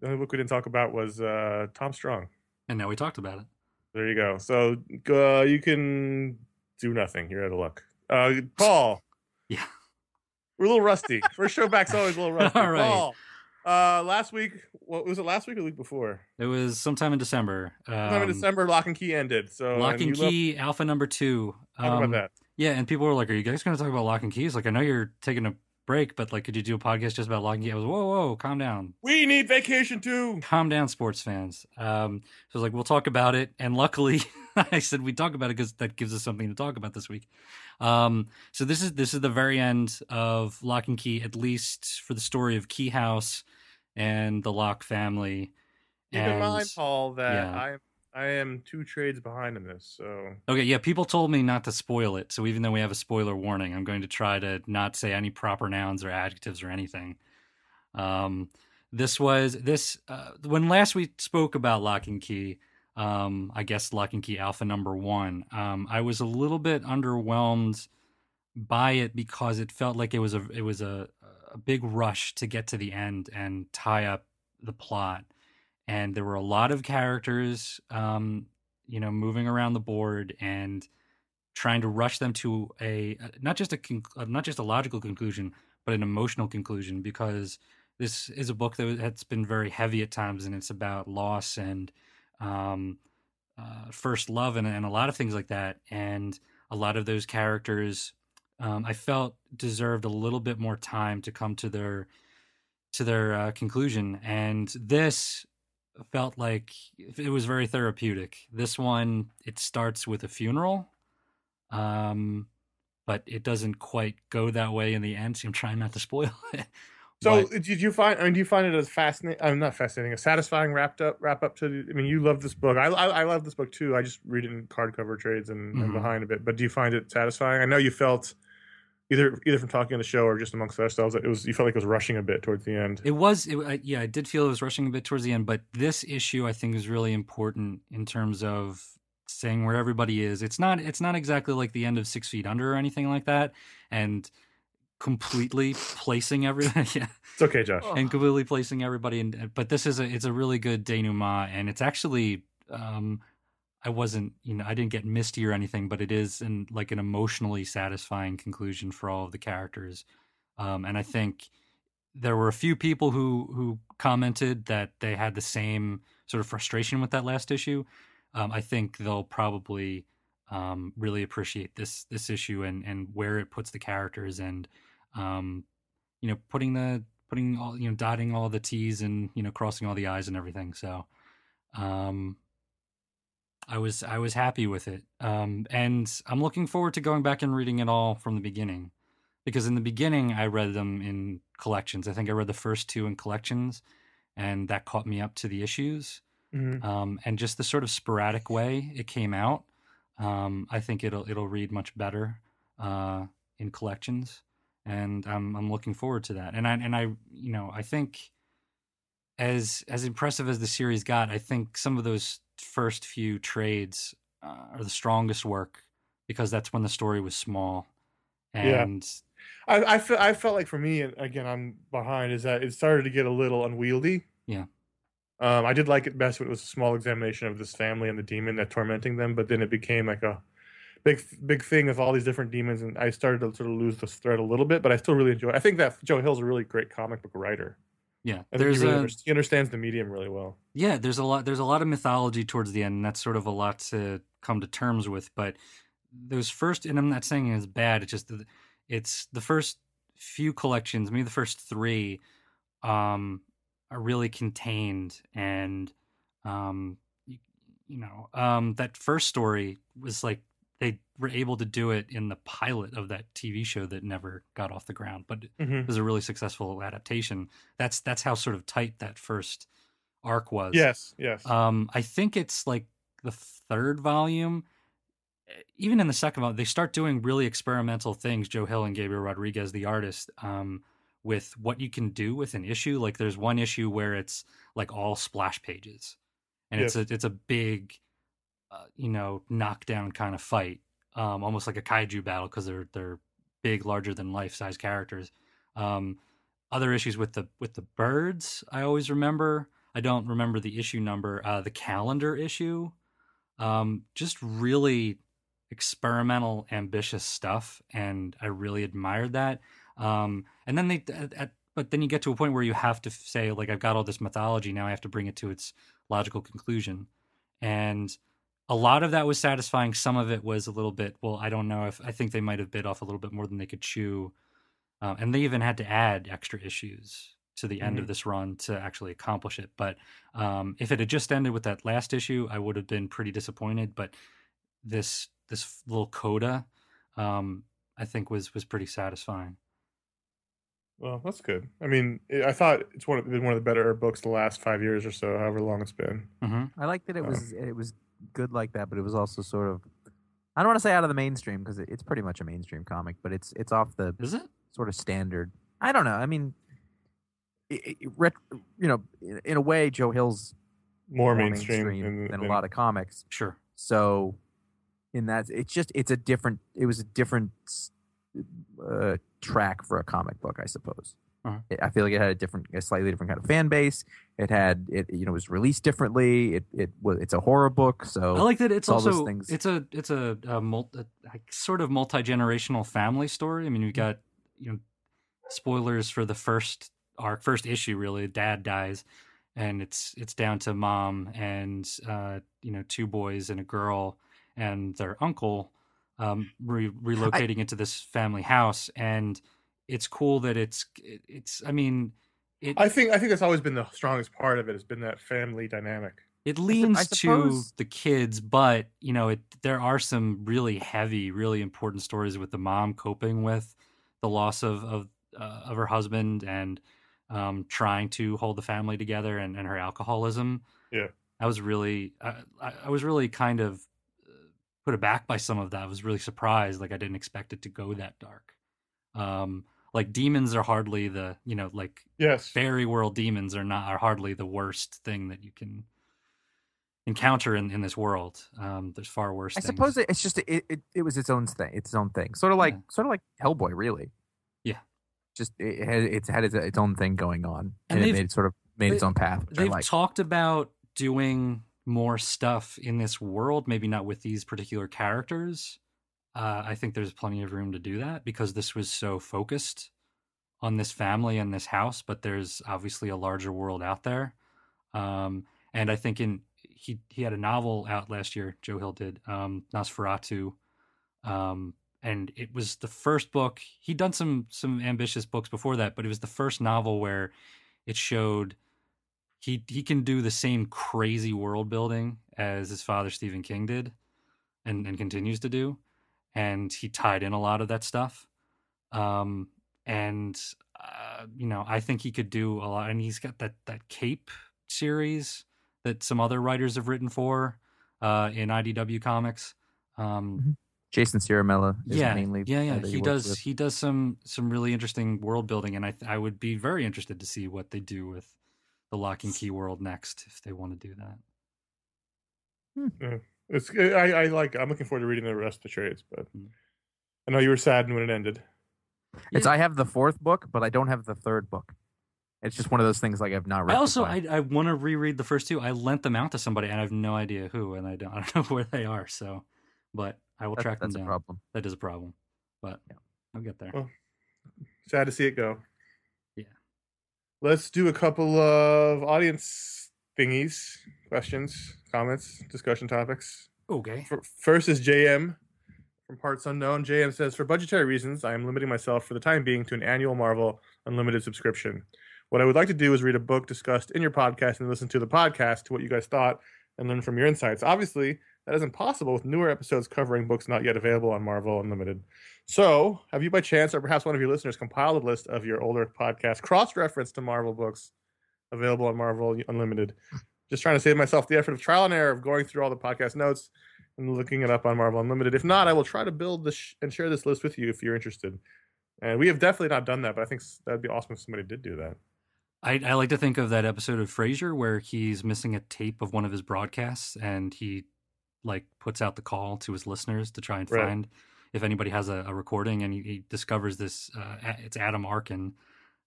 S3: the only book we didn't talk about was uh, tom strong
S4: And now we talked about it.
S3: There you go so uh, you can do nothing you're out of luck uh, paul
S4: Yeah.
S3: we're a little rusty first show back's always a little rusty
S4: All right.
S3: paul uh, last week what was it last week or the week before
S4: It was sometime in December. Um,
S3: Sometime in December, Locke and Key ended. So
S4: Lock and
S3: love-
S4: Key Alpha number two.
S3: Talk
S4: Um,
S3: about that.
S4: Yeah, and people were like, "Are you guys going to talk about Locke and Keys?" Like, I know you're taking a break, but like, could you do a podcast just about and Key? I was, whoa, whoa, calm down,
S3: We need vacation too.
S4: calm down, sports fans. Um, so I was like, we'll talk about it, and luckily, I said we talk about it because that gives us something to talk about this week. Um, so this is this is the very end of Locke and Key, at least for the story of Key House and the Locke family.
S3: Keep in mind, Paul, that
S4: yeah.
S3: I I am two trades behind in this. So
S4: Okay, yeah, people told me not to spoil it. So even though we have a spoiler warning, I'm going to try to not say any proper nouns or adjectives or anything. Um, this was this uh, when last we spoke about Locke and Key. Um, I guess Locke and Key Alpha number one. Um, I was a little bit underwhelmed by it because it felt like it was a it was a a big rush to get to the end and tie up the plot, and there were a lot of characters, um, you know, moving around the board and trying to rush them to a not just a conc- not just a logical conclusion, but an emotional conclusion because this is a book that has been very heavy at times, and it's about loss and um, uh, first love and, and a lot of things like that. And a lot of those characters, um, I felt deserved a little bit more time to come to their to their uh, conclusion. And this felt like it was very therapeutic. This one, it starts with a funeral. Um, but it doesn't quite go that way in the end. So I'm trying not to spoil it.
S3: So
S4: But-
S3: did you find? I mean, do you find it as fascinating? I'm not fascinating. A satisfying wrapped up wrap up to. The, I mean, you love this book. I, I I love this book too. I just read it in hardcover trades and, and
S4: Mhm.
S3: behind a bit. But do you find it satisfying? I know you felt either either from talking on the show or just amongst ourselves that it was you felt like it was rushing a bit towards the end.
S4: It was, it, I, yeah, I did feel it was rushing a bit towards the end, but this issue I think is really important in terms of saying where everybody is. It's not, it's not exactly like the end of Six Feet Under or anything like that, and completely placing everything, yeah,
S3: It's okay, Josh.
S4: and completely placing everybody. in but this is a, it's a really good denouement, and it's actually, um, I wasn't, you know, I didn't get misty or anything, but it is in like an emotionally satisfying conclusion for all of the characters. Um, and I think there were a few people who who commented that they had the same sort of frustration with that last issue. Um, I think they'll probably um, really appreciate this this issue and and where it puts the characters and um, you know putting the putting all you know dotting all the t's and you know crossing all the i's and everything. So um, I was I was happy with it, um, and I'm looking forward to going back and reading it all from the beginning, because in the beginning I read them in collections. I think I read the first two in collections, and that caught me up to the issues,
S3: Mhm.
S4: um, and just the sort of sporadic way it came out. Um, I think it'll it'll read much better uh, in collections, and I'm I'm looking forward to that. And I and I you know I think as as impressive as the series got, I think some of those first few trades uh, are the strongest work because that's when the story was small.
S3: Yeah.
S4: And
S3: I I, fe- I felt like for me, and again, I'm behind. Is that it started to get a little unwieldy.
S4: Yeah.
S3: Um, I did like it best when it was a small examination of this family and the demon that tormenting them, but then it became like a big big thing of all these different demons, and I started to sort of lose the thread a little bit. But I still really enjoy. it. I think that Joe Hill's a really great comic book writer.
S4: Yeah, there's
S3: he, really
S4: a
S3: he understands the medium really well.
S4: yeah, there's a lot there's a lot of mythology towards the end, and that's sort of a lot to come to terms with. But those first, and I'm not saying it's bad. It's just it's the first few collections, maybe the first three, um, are really contained, and um, you, you know, um, that first story was like were able to do it in the pilot of that TV show that never got off the ground, but
S3: Mm-hmm.
S4: it was a really successful adaptation. That's that's how sort of tight that first arc was.
S3: Yes, yes.
S4: Um, I think it's like the third volume. Even in the second one, they start doing really experimental things. Joe Hill and Gabriel Rodriguez, the artist, um, with what you can do with an issue. Like there's one issue where it's like all splash pages, and it's a it's a big, uh, you know, knockdown kind of fight, um, almost like a kaiju battle because they're they're big, larger than life size characters. Um, other issues with the with the birds, I always remember. I don't remember the issue number. Uh, the calendar issue, um, just really experimental, ambitious stuff, and I really admired that. Um, and then they, at, at, but then you get to a point where you have to say, like, I've got all this mythology now. I have to bring it to its logical conclusion, and a lot of that was satisfying. Some of it was a little bit. Well, I don't know if I think they might have bit off a little bit more than they could chew, um, and they even had to add extra issues to the end of this run to actually accomplish it. But um, if it had just ended with that last issue, I would have been pretty disappointed. But this this little coda, um, I think was was pretty satisfying.
S3: Well, that's good. I mean, I I thought it's one of, been one of the better books the last five years or so, however long it's been.
S4: hmm
S1: I like that it
S3: Uh,
S1: was it was good like that, but it was also sort of I don't want to say out of the mainstream because it, it's pretty much a mainstream comic, but it's it's off the
S4: Is it?
S1: sort of standard. I don't know. I mean, it, it, ret- you know, in, in a way, Joe Hill's
S3: More,
S1: more
S3: mainstream,
S1: mainstream than a lot of comics.
S4: Sure.
S1: So, in that, it's just it's a different. It was a different uh, track for a comic book, I suppose.
S4: Uh-huh.
S1: It- I feel like it had a different, a slightly different kind of fan base. It had it, you know, was released differently. It it was it's a horror book, so
S4: I like that it's
S1: all those
S4: also
S1: things.
S4: it's a it's a, a, mul- a, sort of multi generational family story. I mean,
S1: Mm-hmm.
S4: we got you know spoilers for the first arc, first issue. Really, dad dies, and it's it's down to mom and uh, you know two boys and a girl and their uncle um, re- relocating into this family house, and it's cool that it's it's. I mean. It,
S3: I think I think that's always been the strongest part of it. Has been that family dynamic.
S4: it leans to the kids but you know it there are some really heavy really important stories with the mom coping with the loss of of, uh, of her husband and um, trying to hold the family together and, and her alcoholism
S3: Yeah.
S4: i was really I, I I was really kind of uh, put aback by some of that i was really surprised like i didn't expect it to go that dark um like demons are hardly the you know like
S3: Yes.
S4: fairy world demons are not are hardly the worst thing that you can encounter in, in this world. Um, there's far worse.
S1: I
S4: things.
S1: suppose it's just it, it it was its own thing. Its own thing, sort of like
S4: Yeah.
S1: sort of like Hellboy, really.
S4: Yeah.
S1: Just it had it's had its, its own thing going on,
S4: And
S1: and, it
S4: they've-
S1: made sort of made its own path.
S4: They've
S1: like.
S4: talked about doing more stuff in this world. Maybe not with these particular characters. Uh, I think there's plenty of room to do that because this was so focused on this family and this house, but there's obviously a larger world out there. Um, and I think in he he had a novel out last year. Joe Hill did um, NOS4A2, um, and it was the first book. He'd done some some ambitious books before that, but it was the first novel where it showed he he can do the same crazy world building as his father Stephen King did, and and continues to do, and he tied in a lot of that stuff. Um, and uh, you know, I think he could do a lot, and he's got that that Cape series that some other writers have written for uh, in IDW Comics. Um,
S1: Jason Ciaramella is
S4: yeah,
S1: mainly
S4: yeah, yeah.
S1: that
S4: He does
S1: with.
S4: he does some some really interesting world building, and I I would be very interested to see what they do with the Locke and Key world next if they want to do that.
S3: It's I, I like. I'm looking forward to reading the rest of the trades, but
S4: Mm.
S3: I know you were saddened when it ended.
S1: It's I have the fourth book, but I don't have the third book. It's just one of those things like I've not read.
S4: I also I, I want to reread the first two. I lent them out to somebody, and I have no idea who, and I don't I don't know where they are. So, but I will
S1: That-
S4: track
S1: that's
S4: them
S1: a
S4: down.
S1: problem.
S4: That is a problem, but
S1: Yeah.
S4: I'll get there.
S3: Well, Sad to see it go.
S4: Yeah.
S3: Let's do a couple of audience thingies, questions, comments, discussion topics.
S4: Okay.
S3: First is JM from Parts Unknown. JM says, For budgetary reasons, I am limiting myself for the time being to an annual Marvel Unlimited subscription. What I would like to do is read a book discussed in your podcast and listen to the podcast to what you guys thought and learn from your insights. Obviously, that isn't possible with newer episodes covering books not yet available on Marvel Unlimited. So, have you by chance or perhaps one of your listeners compiled a list of your older podcast cross reference to Marvel books available on Marvel Unlimited? Just trying to save myself the effort of trial and error of going through all the podcast notes and looking it up on Marvel Unlimited. If not, I will try to build this sh- and share this list with you if you're interested. And we have definitely not done that, but I think that'd be awesome if somebody did do that.
S4: I, I like to think of that episode of Frasier where he's missing a tape of one of his broadcasts and he like puts out the call to his listeners to try and
S3: Right.
S4: find if anybody has a, a recording and he, he discovers this uh, it's Adam Arkin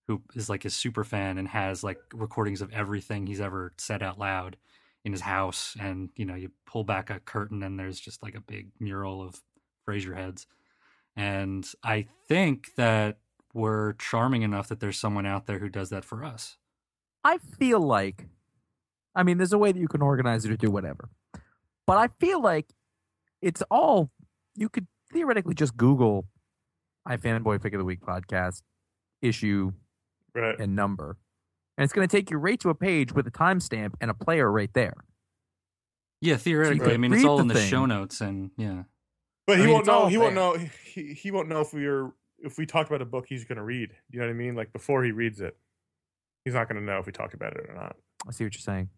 S4: who is like his super fan and has like recordings of everything he's ever said out loud in his house and you know you pull back a curtain and there's just like a big mural of Frasier heads and I think that we're charming enough that there's someone out there who does that for us.
S1: I feel like, I mean, there's a way that you can organize it or do whatever, but I feel like it's all you could theoretically just Google iFanboy Pick of the Week podcast issue
S3: Right.
S1: and number, and it's going to take you right to a page with a timestamp and a player right there.
S4: Yeah, theoretically. I mean, it's all
S1: the
S4: in the
S1: thing.
S4: show notes, and yeah,
S3: But
S1: I
S3: he
S1: mean,
S3: won't know.
S1: all
S3: He won't know. He, he won't know if we are if we talked about a book he's going to read. You know what I mean? Like before he reads it, he's not going to know if we talked about it or not.
S1: I see what you're saying.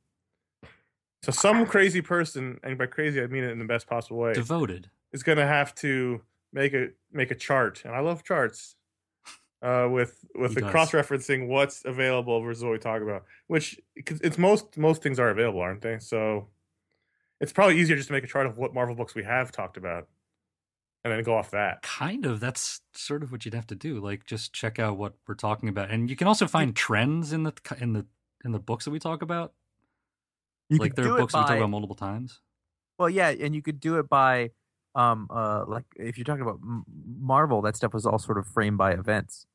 S3: So some crazy person, and by crazy I mean it in the best possible way,
S4: devoted.
S3: is going to have to make a make a chart. And I love charts. Uh, with with
S4: He
S3: the cross referencing what's available versus what we talk about. Which 'cause it's most most things are available, aren't they? So it's probably easier just to make a chart of what Marvel books we have talked about, and then go off that.
S4: Kind of. That's sort of what you'd have to do. Like just check out what we're talking about, and you can also find trends in the in the in the books that we talk about.
S1: You
S4: like there are books that we talk about multiple times.
S1: Well, yeah, and you could do it by, um, uh, like if you're talking about Marvel, that stuff was all sort of framed by events.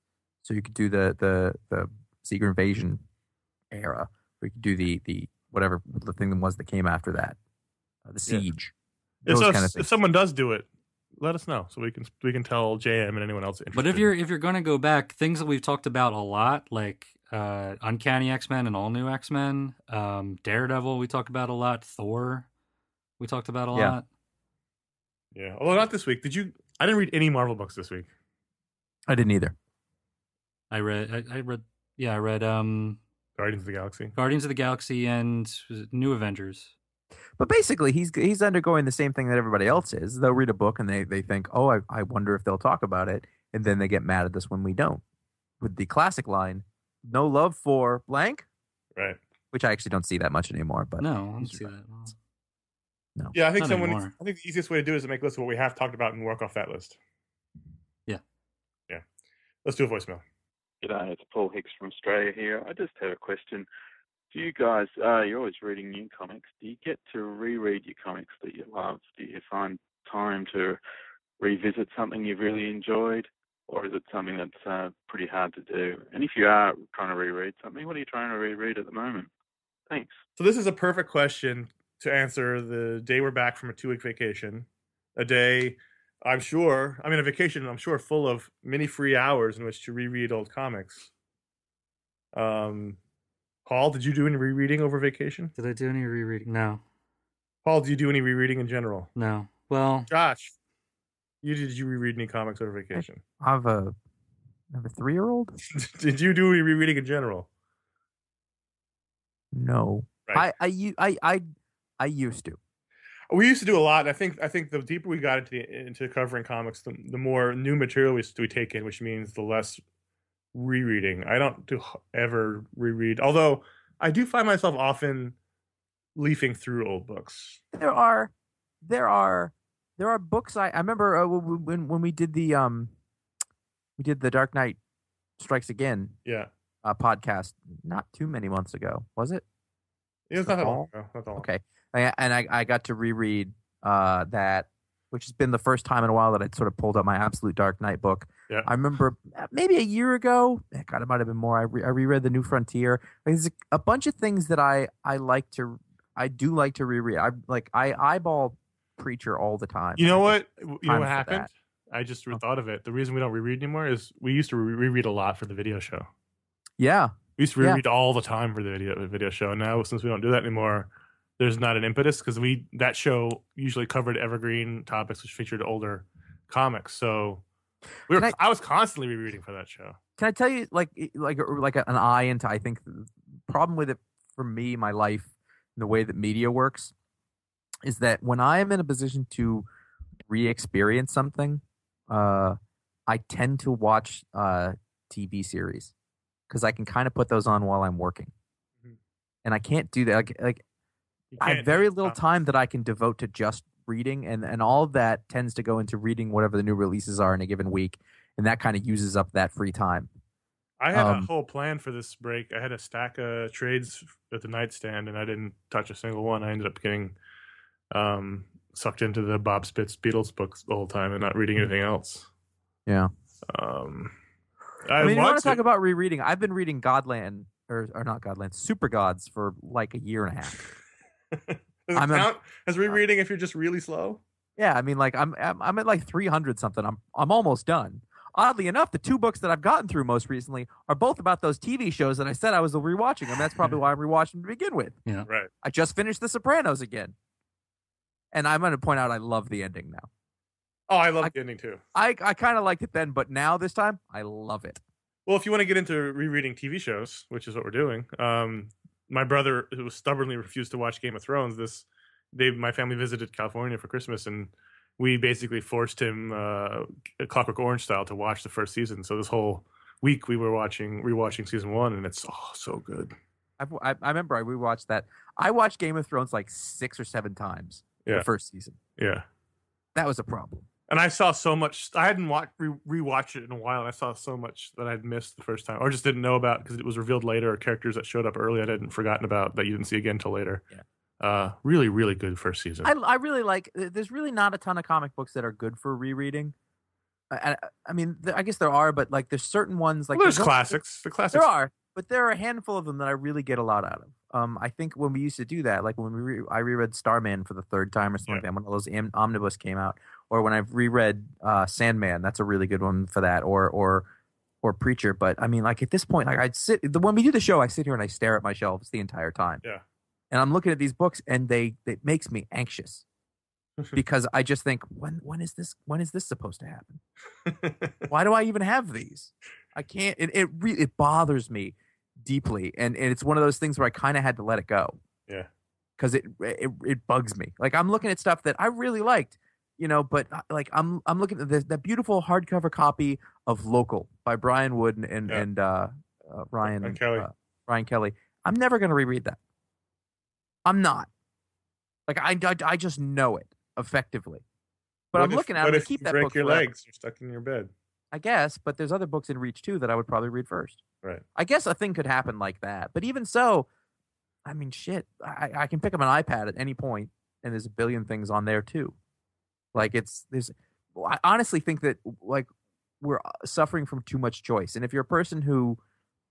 S1: So you could do the the the Secret Invasion era, or you could do the the whatever the thing that was that came after that, uh, the Siege.
S3: And
S1: Those
S3: so
S1: kind of
S3: if, if someone does do it, let us know so we can we can tell JM and anyone else. Interested.
S4: But if you're if you're going to go back, things that we've talked about a lot, like uh, Uncanny X Men and All New X Men, um, Daredevil, we talked about a lot. Thor, we talked about a
S1: Yeah.
S4: lot.
S3: Yeah, although not this week. Did you? I didn't read any Marvel books this week.
S1: I didn't either.
S4: I read, I, I read, yeah, I read um,
S3: Guardians of the Galaxy.
S4: Guardians of the Galaxy and New Avengers.
S1: But basically, he's he's undergoing the same thing that everybody else is. They'll read a book and they, they think, oh, I, I wonder if they'll talk about it, and then they get mad at us when we don't. With the classic line, "No love for blank,"
S3: Right.
S1: which I actually don't see that much anymore. But
S4: No, I don't see
S1: right.
S4: that. Well,
S3: Yeah, I think someone.
S4: anymore.
S3: I think the easiest way to do it is to make a list of what we have talked about and work off that list.
S4: Yeah.
S3: Yeah. Let's do a voicemail.
S5: G'day, it's Paul Hicks from Australia here. I just have a question. Do you guys, uh, you're always reading new comics. Do you get to reread your comics that you love? Do you find time to revisit something you've really enjoyed? Or is it something that's uh, pretty hard to do? And if you are trying to reread something, what are you trying to reread at the moment? Thanks.
S3: So this is a perfect question to answer the day we're back from a two week vacation. A day, I'm sure, I mean, a vacation, I'm sure, full of many free hours in which to reread old comics. Um, Paul, did you do any rereading over vacation?
S4: Did I do any rereading? No,
S3: Paul, do you do any rereading in general?
S4: no. Well,
S3: Josh, you did you reread any comics over vacation?
S1: I have a I have a three year old.
S3: did you do any rereading in general?
S1: No,
S3: Right.
S1: I I u- I I I used to.
S3: We used to do a lot. I think I think the deeper we got into the, into covering comics, the, the more new material we, we take in, which means the less rereading. I don't do ever reread, although I do find myself often leafing through old books.
S1: There are there are there are books. I I remember uh, when when we did the um we did the Dark Knight Strikes Again
S3: Yeah,
S1: uh, podcast not too many months ago, was it?
S3: it's not that long ago. Not that long.
S1: Okay, and I I got to reread uh that, which has been the first time in a while that I'd sort of pulled up my absolute Dark Knight book.
S3: Yeah.
S1: I remember uh, maybe a year ago. eh, God, it might have been more. I, re- I reread the New Frontier. Like, There's a, a bunch of things that I I like to I do like to reread. I like I eyeball Preacher all the time.
S3: You know what? You know what happened? I just
S1: Oh.
S3: thought of it. The reason we don't reread anymore is we used to re- reread a lot for the video show.
S1: Yeah,
S3: We used to
S1: Yeah.
S3: reread all the time for the video video show. And now since we don't do that anymore, there's not an impetus because we that show usually covered evergreen topics which featured older comics. So we were
S1: Can
S3: I, was constantly rereading for that show.
S1: can I tell you like like like an eye into I think the problem with it for me my life and the way that media works is that when I am in a position to re-experience something uh I tend to watch uh TV series cuz I can kind of put those on while I'm working.
S3: Mhm.
S1: And I can't do that like like I have very little time that I can devote to just reading, and and all of that tends to go into reading whatever the new releases are in a given week, and that kind of uses up that free time.
S3: I had a
S1: um,
S3: whole plan for this break. I had a stack of trades at the nightstand, and I didn't touch a single one. I ended up getting um, sucked into the Bob Spitz Beatles books the whole time and not reading anything else.
S1: Yeah.
S3: Um,
S1: I,
S3: I,
S1: mean, you want
S3: want
S1: to talk about rereading? I've been reading Godland or or not Godland, Super Gods for like a year and a half.
S3: Does it
S1: I'm a-
S3: count as rereading if you're just really slow?
S1: Yeah, I mean, like I'm I'm, I'm at like three hundred something. I'm I'm almost done. Oddly enough, the two books that I've gotten through most recently are both about those TV shows that I said I was rewatching them. That's probably why I'm rewatching them to begin with.
S3: Yeah, right.
S1: I just finished The Sopranos again, and I'm going to point out I love the ending now.
S3: Oh, I love
S1: I-
S3: the ending too.
S1: I I kind of liked it then, but now this time I love it.
S3: Well, if you want to get into rereading TV shows, which is what we're doing, um, my brother who stubbornly refused to watch Game of Thrones. This, they, my family visited California for Christmas, and we basically forced him, uh, Clockwork Orange style, to watch the first season. So this whole week we were watching rewatching season one, and it's oh so good.
S1: I, I remember I rewatched that. I watched Game of Thrones like six or seven times.
S3: Yeah.
S1: The first season.
S3: Yeah,
S1: That was a problem.
S3: And I saw so much. I hadn't watched re- rewatched it in a while, and I saw so much that I'd missed the first time, or just didn't know about because it was revealed later, or characters that showed up early I hadn't forgotten about that you didn't see again until later.
S1: Yeah.
S3: Uh, really, really good first season.
S1: I, I really like. There's really not a ton of comic books that are good for rereading. I, I, I mean, I guess there are, but like there's certain ones like
S3: well, there's
S1: one-
S3: classics. The classics.
S1: There are, but there are a handful of them that I really get a lot out of. Um, I think when we used to do that, like when we re- I reread Starman for the third time or something like that, when those am- omnibus came out, or when I've reread uh, Sandman, that's a really good one for that, or or or Preacher. But I mean, like at this point, like I'd sit the when we do the show, I sit here and I stare at my shelves the entire time.
S3: Yeah.
S1: and I'm looking at these books, and they it makes me anxious because I just think when when is this when is this supposed to happen? why do I even have these? I can't. It it re- it bothers me deeply, and, and it's one of those things where I kind of had to let it go.
S3: Yeah.
S1: because it, it it bugs me. Like I'm looking at stuff that I really liked, you know, but uh, like I'm I'm looking at this, that beautiful hardcover copy of Local by Brian Wood and and,
S3: Yeah.
S1: and uh, uh, Ryan
S3: Ryan Kelly.
S1: Uh, Ryan Kelly. I'm never going to reread that. I'm not. Like I, I, I just know it effectively. But
S3: What
S1: I'm
S3: if-
S1: looking at.
S3: What if
S1: keep
S3: you
S1: that
S3: break
S1: book
S3: your
S1: forever.
S3: legs? You're stuck in your bed.
S1: I guess, but there's other books in reach too that I would probably read first.
S3: Right.
S1: I guess a thing could happen like that. But even so, I mean, shit, I, I can pick up an iPad at any point, and there's a billion things on there too. Like it's there's, I honestly think that like we're uh, suffering from too much choice, and if you're a person who,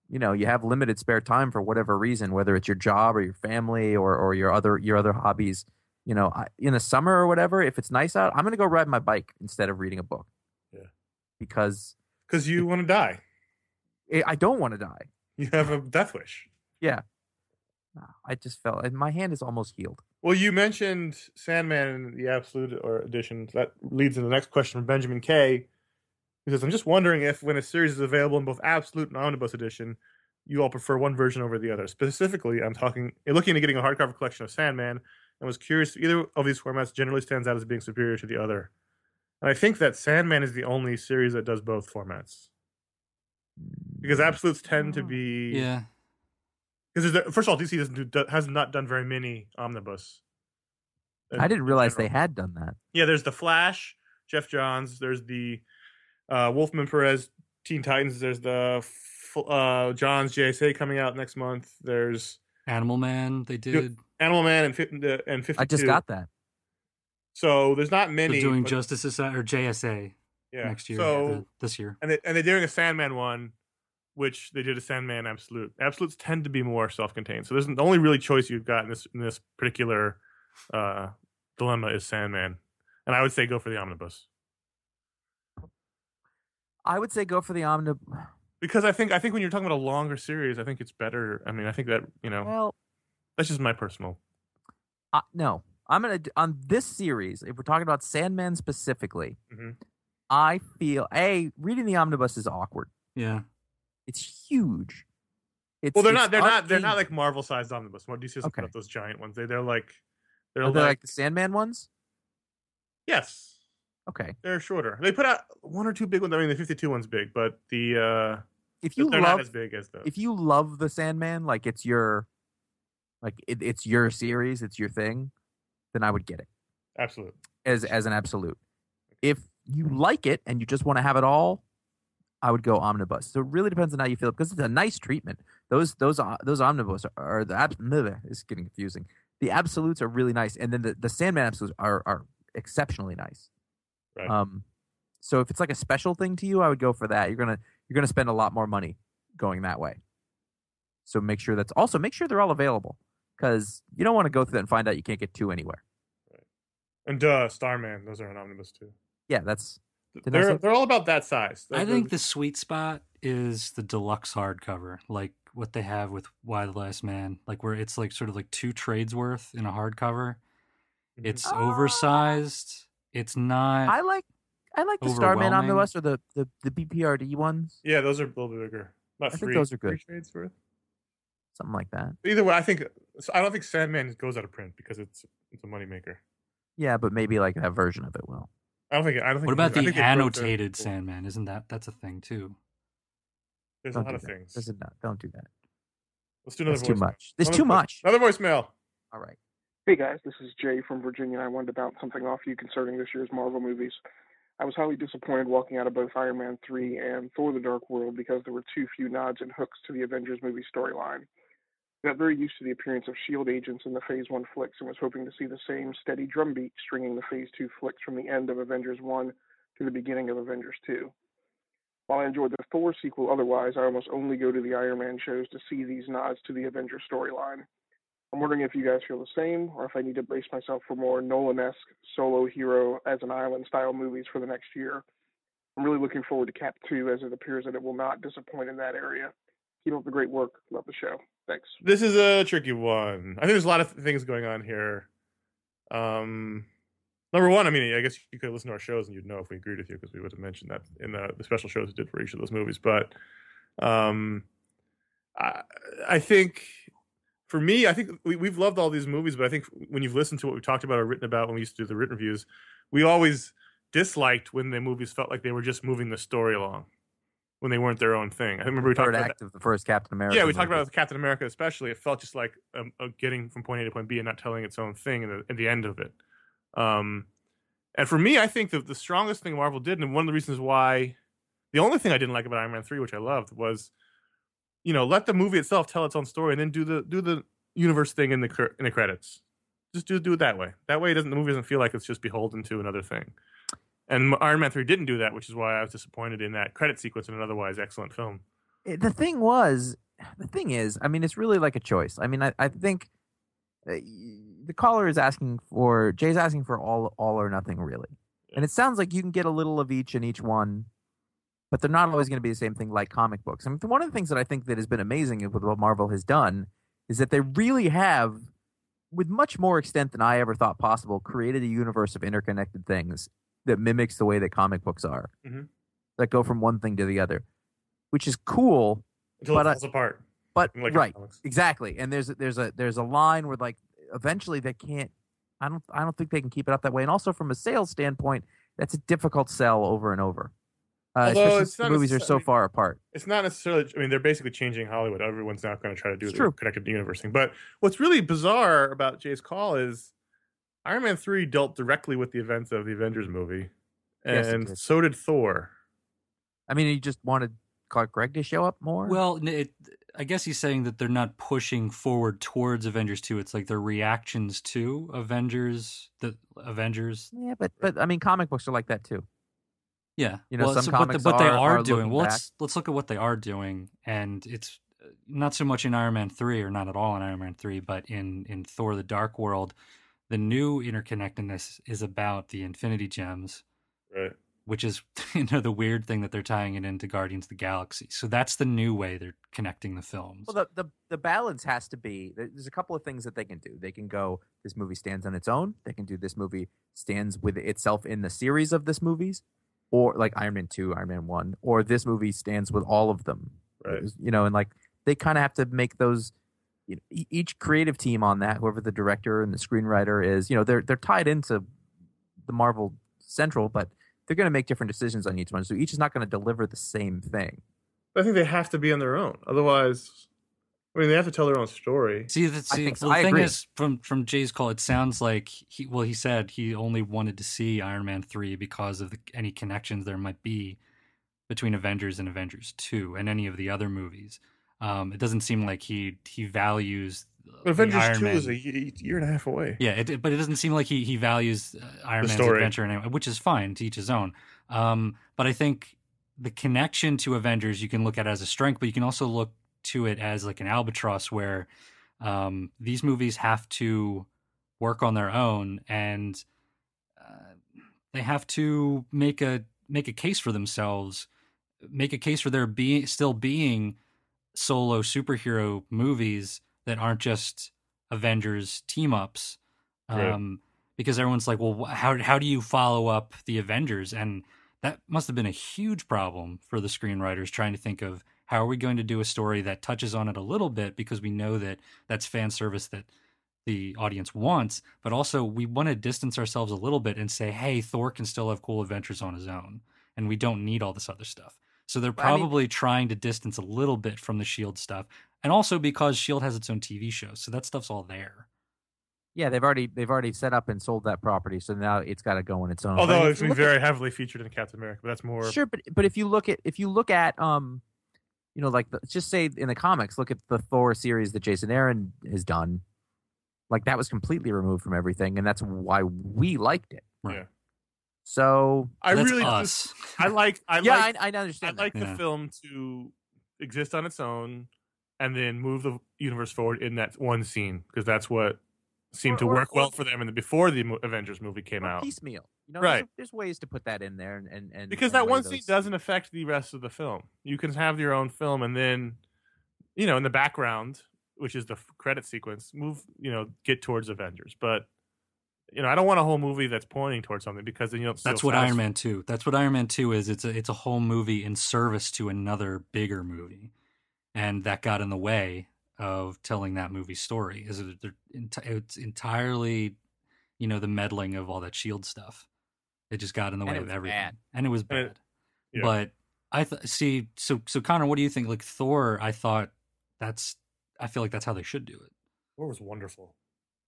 S1: you know, you have limited spare time for whatever reason, whether it's your job or your family or or your other your other hobbies, you know, in the summer or whatever, if it's nice out, I'm gonna go ride my bike instead of reading a book.
S3: Yeah.
S1: Because
S3: Because you want to die.
S1: I I don't want to die.
S3: You have a death wish.
S1: No, I just felt and my hand is almost healed.
S3: Well, you mentioned Sandman in the Absolute or edition. That leads to the next question from Benjamin K. He says, I'm just wondering if when a series is available in both Absolute and Omnibus edition, you all prefer one version over the other. Specifically, I'm talking looking at getting a hardcover collection of Sandman and was curious if either of these formats generally stands out as being superior to the other. And I think that Sandman is the only series that does both formats. Because hmm. absolutes tend to be
S4: Yeah.
S3: Because first of all, DC doesn't do, do, has not done very many omnibus.
S1: I didn't realize they had done that.
S3: Yeah, there's the Flash, Geoff Johns. There's the uh, Wolfman Perez Teen Titans. There's the uh, Johns JSA coming out next month. There's
S4: Animal Man, they did.
S3: Animal Man and fif- uh, and 52.
S1: I just got that.
S3: So there's not many.
S4: They're doing
S3: but-
S4: Justice Society or JSA
S3: yeah.
S4: next year.
S3: So
S4: uh, this year.
S3: and they, and they're doing a Sandman one, which they did a Sandman Absolute. Absolutes tend to be more self-contained. So there's the only really choice you've got in this in this particular uh, dilemma is Sandman, and I would say go for the omnibus
S1: I would say go for the omnibus.
S3: because I think I think when you're talking about a longer series, I think it's better. I mean, I think that you know
S1: Well,
S3: that's just my personal.
S1: uh, no. I'm gonna on this series. If we're talking about Sandman specifically,
S3: Mhm.
S1: I feel a reading the omnibus is awkward.
S4: Yeah.
S1: It's huge. It's,
S3: Well, they're not. They're not. They're not like Marvel-sized omnibus. What DC doesn't put
S1: Okay.
S3: those giant ones. They they're like they're
S1: Are
S3: like,
S1: they like the Sandman ones?
S3: yes,
S1: Okay.
S3: they're shorter. They put out one or two big ones. I mean, the 52 one's big, but the uh
S1: If you
S3: they're
S1: love
S3: not as big as those.
S1: if you love the Sandman, like it's your like it, it's your series, it's your thing, then I would get it
S3: Absolutely.
S1: as as an absolute. If you like it and you just want to have it all, I would go omnibus. So it really depends on how you feel because it's a nice treatment. Those those uh, those omnibus are, are the abs- it's getting confusing. The absolutes are really nice, and then the, the Sandman absolutes are are exceptionally nice.
S3: Right.
S1: Um, so if it's like a special thing to you, I would go for that. You're gonna you're gonna spend a lot more money going that way. So make sure that's also make sure they're all available because you don't want to go through that and find out you can't get two anywhere.
S3: And duh, Starman. Those are an omnibus too.
S1: Yeah, that's Did
S3: They're they're all about that size.
S4: I
S3: They're-
S4: think the sweet spot is the deluxe hardcover, like what they have with Y the Last Man, like where it's like sort of like two trades worth in a hardcover.
S3: Mhm.
S4: It's
S1: Ah.
S4: oversized. It's not.
S1: I like I like the Starman
S4: Overwhelming.
S1: omnibus or the the the BPRD ones,
S3: yeah, those are a little bit bigger. About
S1: I think those are good.
S3: Three trades worth.
S1: something like that.
S3: Either way, I think so I don't think Sandman goes out of print because it's it's a moneymaker.
S1: Yeah, but maybe like that version of it will.
S3: I don't think. I don't think.
S4: what about the
S3: think they
S4: annotated Sandman? Isn't that that's a thing too?
S3: There's
S1: Don't
S3: a lot of
S1: that.
S3: things.
S1: This is not, don't do that.
S3: Let's do another
S1: That's too much. There's
S3: Another
S1: too
S3: voice-
S1: much.
S3: Another voicemail.
S1: All right.
S6: Hey guys, this is Jay from Virginia, and I wanted to bounce something off you concerning this year's Marvel movies. I was highly disappointed walking out of both Iron Man 3 and Thor the Dark World because there were too few nods and hooks to the Avengers movie storyline. Got very used to the appearance of S.H.I.E.L.D. Agents in the Phase 1 flicks and was hoping to see the same steady drumbeat stringing the Phase 2 flicks from the end of Avengers 1 to the beginning of Avengers 2. While I enjoyed the Thor sequel otherwise, I almost only go to the Iron Man shows to see these nods to the Avengers storyline. I'm wondering if you guys feel the same, or if I need to brace myself for more Nolan-esque solo hero as an island style movies for the next year. I'm really looking forward to Cap 2, as it appears that it will not disappoint in that area. Keep up the great work. Love the show. Thanks.
S3: This is a tricky one. I think there's a lot of things going on here. Um, number one, I mean, I guess you could listen to our shows and you'd know if we agreed with you because we would have mentioned that in the, the special shows we did for each of those movies. But um, I, I think for me, I think we, we've loved all these movies, but I think when you've listened to what we talked about or written about when we used to do the written reviews, we always disliked when the movies felt like they were just moving the story along when they weren't their own thing. I remember we talked about that.
S1: act of the first Captain America.
S3: Yeah, we talked about Captain America, especially. It felt just like um, uh, getting from point A to point B and not telling its own thing in the, the end of it. Um, and for me, I think that the strongest thing Marvel did, and one of the reasons why, the only thing I didn't like about Iron Man three, which I loved, was, you know, let the movie itself tell its own story, and then do the do the universe thing in the in the credits. Just do do it that way. That way, it doesn't the movie doesn't feel like it's just beholden to another thing. And Iron Man three didn't do that, which is why I was disappointed in that credit sequence in an otherwise excellent film.
S1: it- the thing was the thing is i mean it's really like a choice. I mean i, I think uh, the caller is asking for jay's asking for all all or nothing really. And it sounds like you can get a little of each in each one but they're not always going to be the same thing like comic books. I mean one of the things that i think that has been amazing with what marvel has done is that they really have with much more extent than i ever thought possible created a universe of interconnected things that mimics the way that comic books are
S3: Mhm.
S1: that go from one thing to the other which is cool
S3: Until
S1: But
S3: it
S1: I-
S3: falls apart.
S1: but
S3: like
S1: right,
S3: comics.
S1: exactly. And there's there's a there's a line where like eventually they can't. I don't I don't think they can keep it up that way. And also from a sales standpoint, that's a difficult sell over and over. Uh,
S3: Although
S1: especially
S3: it's not
S1: movies are so
S3: I mean,
S1: far apart.
S3: it's not necessarily i mean they're basically changing hollywood everyone's not going to try to do
S1: It's
S3: the
S1: true.
S3: connected universe thing but what's really bizarre about jay's call is iron man 3 dealt directly with the events of the avengers movie
S1: Yes,
S3: and
S1: did.
S3: so did thor
S1: I mean, he just wanted Clark Gregg to show up more.
S4: Well, it, I guess he's saying that they're not pushing forward towards Avengers 2. It's like their reactions to Avengers, the Avengers.
S1: yeah, but but I mean, comic books are like that too.
S4: Yeah.
S1: You know,
S4: well,
S1: some
S4: so, but,
S1: comics
S4: the, but they
S1: are-
S4: are,
S1: are
S4: doing. Well,
S1: back.
S4: let's let's look at what they are doing, and it's uh, not so much in Iron Man 3 or not at all in Iron Man 3, but in in Thor: The Dark World, the new interconnectedness is about the Infinity Gems.
S3: right
S4: which is you know the weird thing that they're tying it into Guardians of the Galaxy. So that's the new way they're connecting the films.
S1: Well, the, the the balance has to be. There's a couple of things that they can do. They can go. This movie stands on its own. They can do. This movie stands with itself in the series of this movies, or like Iron Man two, Iron Man one, or this movie stands with all of them.
S3: right
S1: You know, and like they kind of have to make those. You know, e- each creative team on that, whoever the director and the screenwriter is, you know, they're they're tied into the Marvel Central, but they're going to make different decisions on each one. So each is not going to deliver the same thing.
S3: i think they have to be on their own otherwise i mean they have to tell their own story
S4: see, the,
S1: I
S4: see,
S1: think so.
S4: well, the
S1: I
S4: thing
S1: agree.
S4: is, from from Jay's call, it sounds like he well, he said he only wanted to see Iron Man three because of the, any connections there might be between Avengers and Avengers two and any of the other movies. Um, it doesn't seem like he he values
S3: but avengers
S4: Iron
S3: 2
S4: Man.
S3: is a year and a half away
S4: Yeah, it, but it doesn't seem like he he values uh, Iron
S3: The
S4: Man's
S3: story.
S4: adventure, in any way, which is fine to each his own. Um, but I think the connection to Avengers you can look at as a strength, but you can also look to it as like an albatross where um, these movies have to work on their own and uh, they have to make a make a case for themselves, make a case for their being still being solo superhero movies that aren't just Avengers team ups.
S3: Right.
S4: Um, because everyone's like, well, how how do you follow up the Avengers? And that must have been a huge problem for the screenwriters trying to think of how are we going to do a story that touches on it a little bit because we know that that's fan service that the audience wants, but also we want to distance ourselves a little bit and say, hey, Thor can still have cool adventures on his own, and we don't need all this other stuff. So they're
S1: I mean-
S4: probably trying to distance a little bit from the Shield stuff, and also because Shield has its own TV show, so that stuff's all there.
S1: Yeah, they've already they've already set up and sold that property, so now it's got to go on its own.
S3: Although it's been
S1: look at-
S3: very heavily featured in Captain America, but that's more.
S1: Sure, but but if you look at if you look at um, you know, like the, just say in the comics, look at the Thor series that Jason Aaron has done. Like that was completely removed from everything, and that's why we liked it.
S4: Right.
S3: Yeah.
S1: So
S3: I
S4: That's
S3: really
S4: us.
S3: just, I like I
S1: yeah,
S3: like
S1: I, I
S3: I
S1: understand. that.
S3: like the
S4: Yeah.
S3: film to exist on its own and then move the universe forward in that one scene because that's what seemed
S1: Or-
S3: to
S1: or-
S3: work well
S1: or-
S3: for them in the before the Avengers movie came out.
S1: piecemeal. You know,
S3: Right.
S1: There's, there's ways to put that in there, and and, and
S3: because
S1: and
S3: that one
S1: those-
S3: scene doesn't affect the rest of the film. You can have your own film, and then, you know, in the background, which is the f- credit sequence, move, you know, get towards Avengers. But, you know, I don't want a whole movie that's pointing towards something because then you don't. feel
S4: That's what Iron. Man two. That's what Iron Man two is. It's a it's a whole movie in service to another bigger movie, and that got in the way of telling that movie's story. Is it it's entirely, you know, the meddling of all that Shield stuff. It just got in the
S1: And
S4: way of everything,
S1: bad.
S4: and it was
S3: And it-
S4: bad.
S3: yeah.
S4: But I th- see. So so Conor, what do you think? Like Thor, I thought that's. I feel like that's how they should do it.
S3: Thor was wonderful.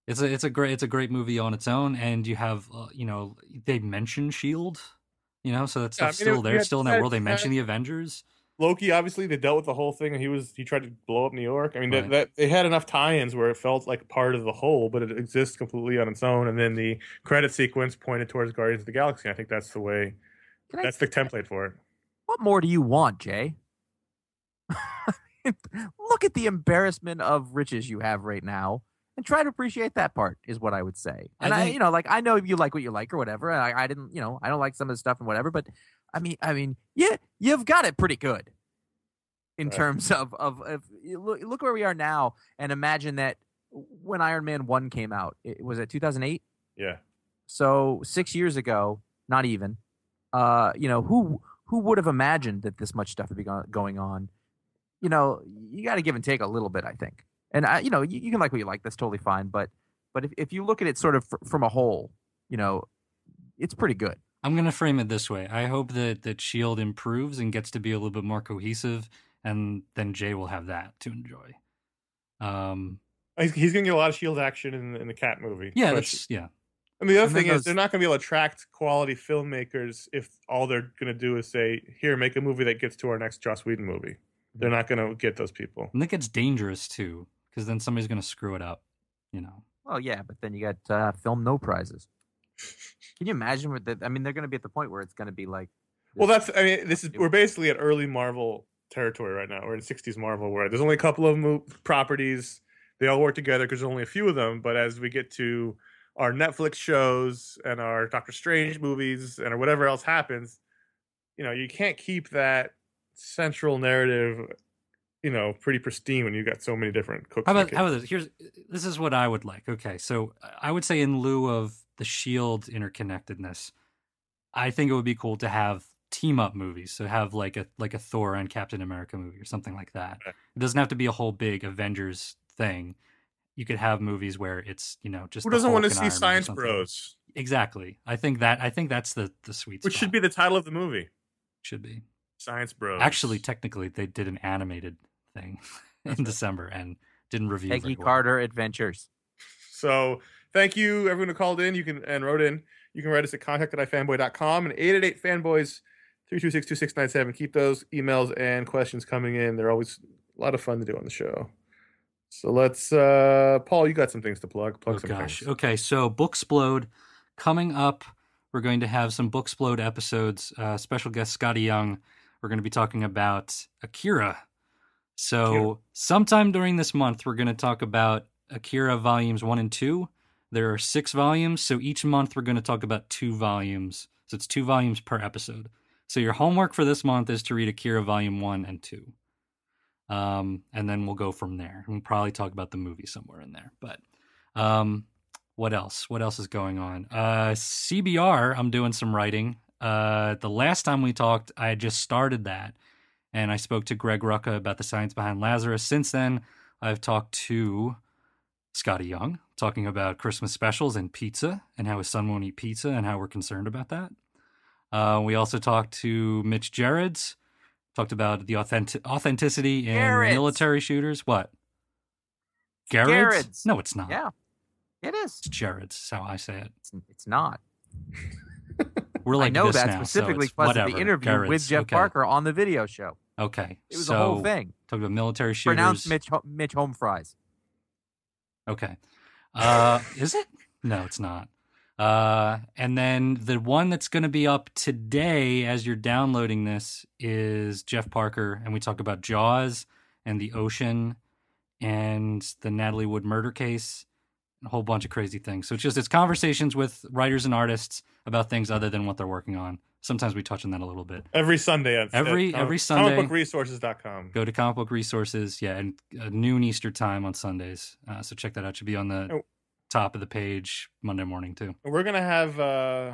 S4: It's a it's a great it's a great movie on its own, and you have uh, you know they mention Shield, you know, so that
S3: Yeah, I
S4: stuff's
S3: mean,
S4: still
S3: you
S4: there,
S3: had-
S4: still in
S3: you
S4: that world. They
S3: you
S4: mention the Avengers.
S3: Loki, obviously, they dealt with the whole thing, and he was he tried to blow up New York. I mean,
S4: Right.
S3: that, that they had enough tie-ins where it felt like part of the whole, but it exists completely on its own. And then the credit sequence pointed towards Guardians of the Galaxy. I think that's the way.
S1: Can I-
S3: That's the template for it.
S1: What more do you want, Jay? Look at the embarrassment of riches you have right now, and try to appreciate that part. Is what I would say. And I,
S4: think-
S1: you know, like I know you like what you like or whatever. I, I didn't, you know, I don't like some of the stuff and whatever. But I mean, I mean, yeah, you've got it pretty good in
S3: Right.
S1: terms of of, of look, look where we are now, and imagine that when Iron Man one came out, it was it 2008.
S3: Yeah.
S1: So six years ago, not even. Uh, you know who who would have imagined that this much stuff would be go- going on? You know, you got to give and take a little bit, I think. And I, you know, you, you can like what you like. That's totally fine. But but if if you look at it sort of fr- from a whole, you know, it's pretty good.
S4: I'm gonna frame it this way. I hope that that Shield improves and gets to be a little bit more cohesive, and then Jay will have that to enjoy. Um,
S3: He's, he's going to get a lot of Shield action in, in the Cap movie.
S4: yeah,
S3: especially-
S4: that's yeah.
S3: I mean, the other
S1: And then
S3: thing is they're not going to be able to attract quality filmmakers if all they're going to do is say, "Here, make a movie that gets to our next Joss Whedon movie." They're not going to get those people.
S4: And that gets dangerous too, because then somebody's gonna screw it up. You know.
S1: Well, yeah, but then you got uh, film no prizes. Can you imagine what that? I mean, they're going to be at the point where it's going to be like.
S3: Well, that's. I mean, this is we're basically at early Marvel territory right now. We're in '60s Marvel where there's only a couple of mo- properties. They all work together because there's only a few of them. But as we get to our Netflix shows and our Doctor Strange movies and or whatever else happens, you know, you can't keep that central narrative, you know, pretty pristine when you got so many different cooks.
S4: How about how about this? Here's this is what I would like. Okay, so I would say in lieu of the Shield interconnectedness, I think it would be cool to have team up movies. So have like a like a Thor and Captain America movie or something like that.
S3: Okay.
S4: It doesn't have to be a whole big Avengers thing. You could have movies where it's you know just
S3: Who doesn't want to see Science. Bros?
S4: Exactly. I think that I think that's the the sweet
S3: Which
S4: spot.
S3: should be the title of the movie.
S4: should be.
S3: Science Bros.
S4: Actually, technically, they did an animated thing in December and didn't review. very
S1: Peggy
S4: well.
S1: Carter Adventures.
S3: So thank you everyone who called in. You can and wrote in. You can write us at contact at ifanboy.com and 888 fanboys 326 2697. Keep those emails and questions coming in. They're always a lot of fun to do on the show. So let's uh Paul, you got some things to plug. Plug
S4: Oh
S3: some
S4: gosh.
S3: things.
S4: Okay, so Booksplode coming up. We're going to have some Booksplode episodes. Uh, special guest Skottie Young. We're going to be talking about Akira. So sometime during this month, we're going to talk about Akira volumes one and two. There are six volumes, so each month we're going to talk about two volumes. So it's two volumes per episode. So your homework for this month is to read Akira volume one and two. Um, and then we'll go from there. We'll probably talk about the movie somewhere in there. But um, what else? What else is going on? Uh, CBR, I'm doing some writing. Uh, the last time we talked, I had just started that, and I spoke to Greg Rucka about the science behind Lazarus. Since then, I've talked to Skottie Young, talking about Christmas specials and pizza, and how his son won't eat pizza, and how we're concerned about that. Uh, we also talked to Mitch Gerads, Talked about the authentic authenticity in
S1: Garrett's.
S4: military shooters. What? Garrett's?
S1: Garrett's.
S4: No, it's not.
S1: Yeah, it is.
S4: It's Jared's. Is how I say it.
S1: It's, it's not.
S4: We're like
S1: I know that
S4: now,
S1: specifically because of the interview with Jeff
S4: okay.
S1: Parker on the video show.
S4: Okay,
S1: It was
S4: so
S1: a whole thing.
S4: Talked about military shooters.
S1: Pronounced Mitch Mitch Home Fries.
S4: Okay. Uh, is it? No, it's not. Uh, and then the one that's going to be up today as you're downloading this is Jeff Parker, and we talk about Jaws and the ocean and the Natalie Wood murder case, and a whole bunch of crazy things. So it's just it's conversations with writers and artists about things other than what they're working on. Sometimes we touch on that a little bit.
S3: Every Sunday at
S4: Every-
S3: at comic-
S4: every Sunday.
S3: comicbookresources.com.
S4: Go to comic book resources, yeah, and uh, noon Easter time on Sundays. Uh, so check that out. Should be on the
S3: Oh.
S4: top of the page Monday morning too.
S3: We're gonna have uh,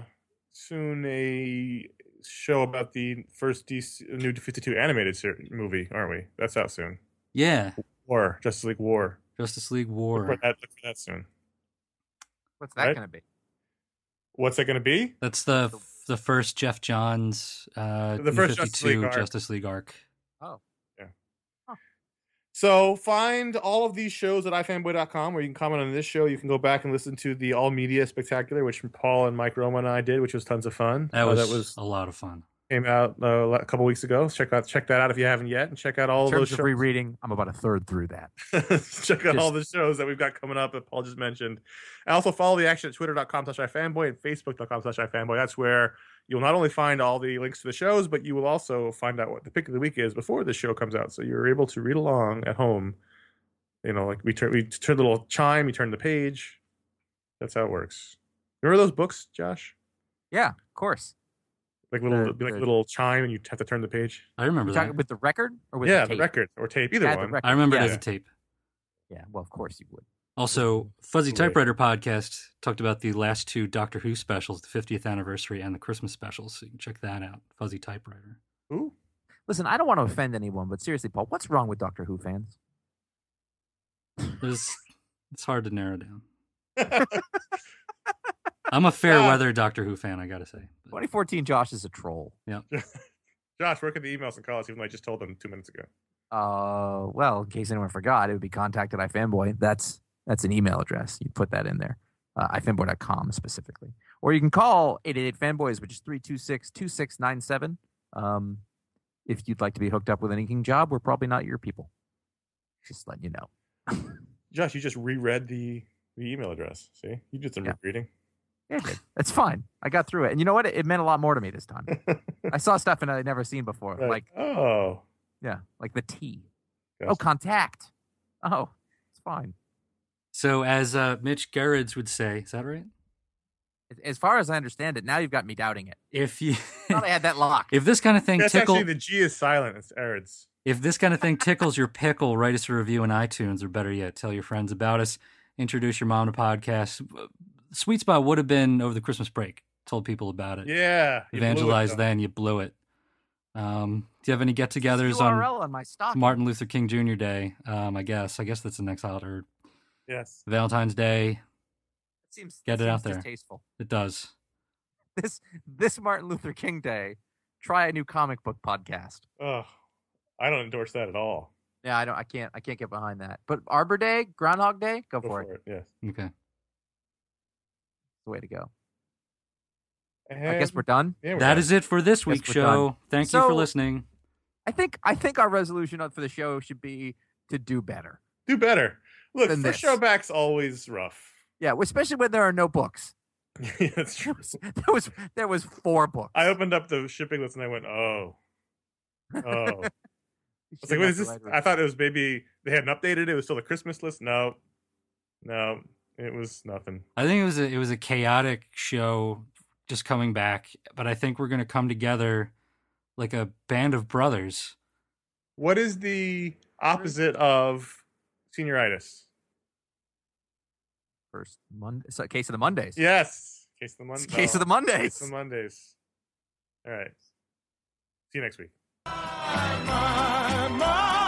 S3: soon a show about the first DC, new 52 animated ser- movie, aren't we? That's out soon.
S4: Yeah,
S3: War, Justice League War.
S4: Justice League
S3: Look
S4: War.
S3: for that, look for that soon.
S1: What's that
S3: Right?
S1: going to be?
S3: What's that gonna be?
S4: That's the the first Geoff Johns uh,
S3: The
S4: New
S3: first Justice
S4: 52
S3: League arc.
S4: Justice League arc.
S3: So find all of these shows at ifanboy.com where you can comment on this show. You can go back and listen to the All Media Spectacular, which Paul and Mike Romo and I did, which was tons of fun.
S4: That
S3: Uh,
S4: was,
S3: that was
S4: a lot of fun.
S3: Came out uh, a couple weeks ago. Check out check that out if you haven't yet, and check out all
S1: In
S3: of those
S1: terms of
S3: shows.
S1: rereading, I'm about a third through that.
S3: check out all the shows that we've got coming up that Paul just mentioned. And also follow the action at twitter.com slash ifanboy and facebook.com slash ifanboy. That's where you'll not only find all the links to the shows, but you will also find out what the pick of the week is before the show comes out. So you're able to read along at home. You know, like we turn we turn the little chime, we turn the page. That's how it works. Remember those books, Josh?
S1: Yeah, of course.
S3: Like little
S1: The-
S3: be like
S1: the-
S3: little chime and you have to turn the page.
S4: I remember
S1: You
S4: that.
S1: with the record or with
S3: yeah,
S1: the,
S3: the
S1: tape?
S3: record or tape, either
S1: Yeah,
S3: one.
S1: record.
S4: I remember it as a tape.
S1: Yeah, well, of course you would.
S4: Also, Fuzzy Typewriter podcast talked about the last two Doctor Who specials, the 50th anniversary and the Christmas specials. So you can check that out. Fuzzy Typewriter.
S3: Ooh.
S1: Listen, I don't want to offend anyone, but seriously, Paul, what's wrong with Doctor Who fans?
S4: There's, it's hard to narrow down. I'm a fair weather Doctor Who fan, I gotta say. But
S1: 2014 Josh is a troll. Yeah.
S3: Josh, where could the emails and call us, even though I just told them two minutes ago?
S1: Uh, well, in case anyone forgot, it would be contacted ifanboy. That's that's an email address. You put that in there. Uh, ifanboy.com specifically. Or you can call 888 fanboys, which is 326 2697. Um, if you'd like to be hooked up with an inking job, we're probably not your people. Just letting you know.
S3: Josh, you just reread the the email address. See, you did some
S1: Yeah.
S3: reading.
S1: Yeah. It's fine. I got through it. And you know what? It, it meant a lot more to me this time. I saw stuff and I'd never seen before.
S3: Right.
S1: Like,
S3: oh,
S1: yeah, like the T. Oh, contact. Oh, it's fine.
S4: So, as uh, Mitch Gerads would say, is that right?
S1: As far as I understand it, now you've got me doubting it.
S4: If you,
S1: I thought I had that locked.
S4: if this kind of thing
S3: that's
S4: tickle,
S3: actually the G is silent. It's Eric's.
S4: if this kind of thing tickles your pickle, write us a review in iTunes, or better yet, tell your friends about us. Introduce your mom to podcast. Sweet spot would have been over the Christmas break. Told people about it.
S3: Yeah, you it,
S4: Evangelize then, you blew it. Um, do you have any get-togethers on
S1: on my stock.
S4: Martin Luther King Jr. Day? Um, I guess. I guess that's the next holiday.
S3: Yes.
S4: Valentine's Day.
S1: It seems
S4: Get it
S1: seems
S4: out there.
S1: Distasteful.
S4: It does.
S1: This this Martin Luther King Day. Try a new comic book podcast.
S3: Oh, I don't endorse that at all.
S1: Yeah, I don't. I can't. I can't get behind that. But Arbor Day, Groundhog Day, go,
S3: Go
S1: for,
S3: for
S1: it.
S3: it. Yes.
S4: Okay.
S1: The way to go. I guess we're done.
S3: yeah, we're
S4: That
S3: done.
S4: is it for this week's
S1: we're
S4: show. Thank you for listening.
S1: I think. I think our resolution for the show should be to do better.
S3: do better. Look,
S1: than
S3: first
S1: this.
S3: show back's always rough.
S1: Yeah, especially when there are no books.
S3: yeah, that's true.
S1: There was there was four books.
S3: I opened up the shipping list and I went, oh, oh. I was like, what
S1: have
S3: is this? I thought it was maybe they hadn't updated it. It was still the Christmas list. No, no, it was nothing.
S4: I think it was a it was a chaotic show just coming back, but I think we're gonna come together like a band of brothers.
S3: What is the opposite of senioritis?
S1: First Monday. So, case of the Mondays.
S3: Yes, case of the Mondays.
S1: case of the oh, Mondays.
S3: Case of the Mondays. All right. See you next week.
S2: My, my Delilah.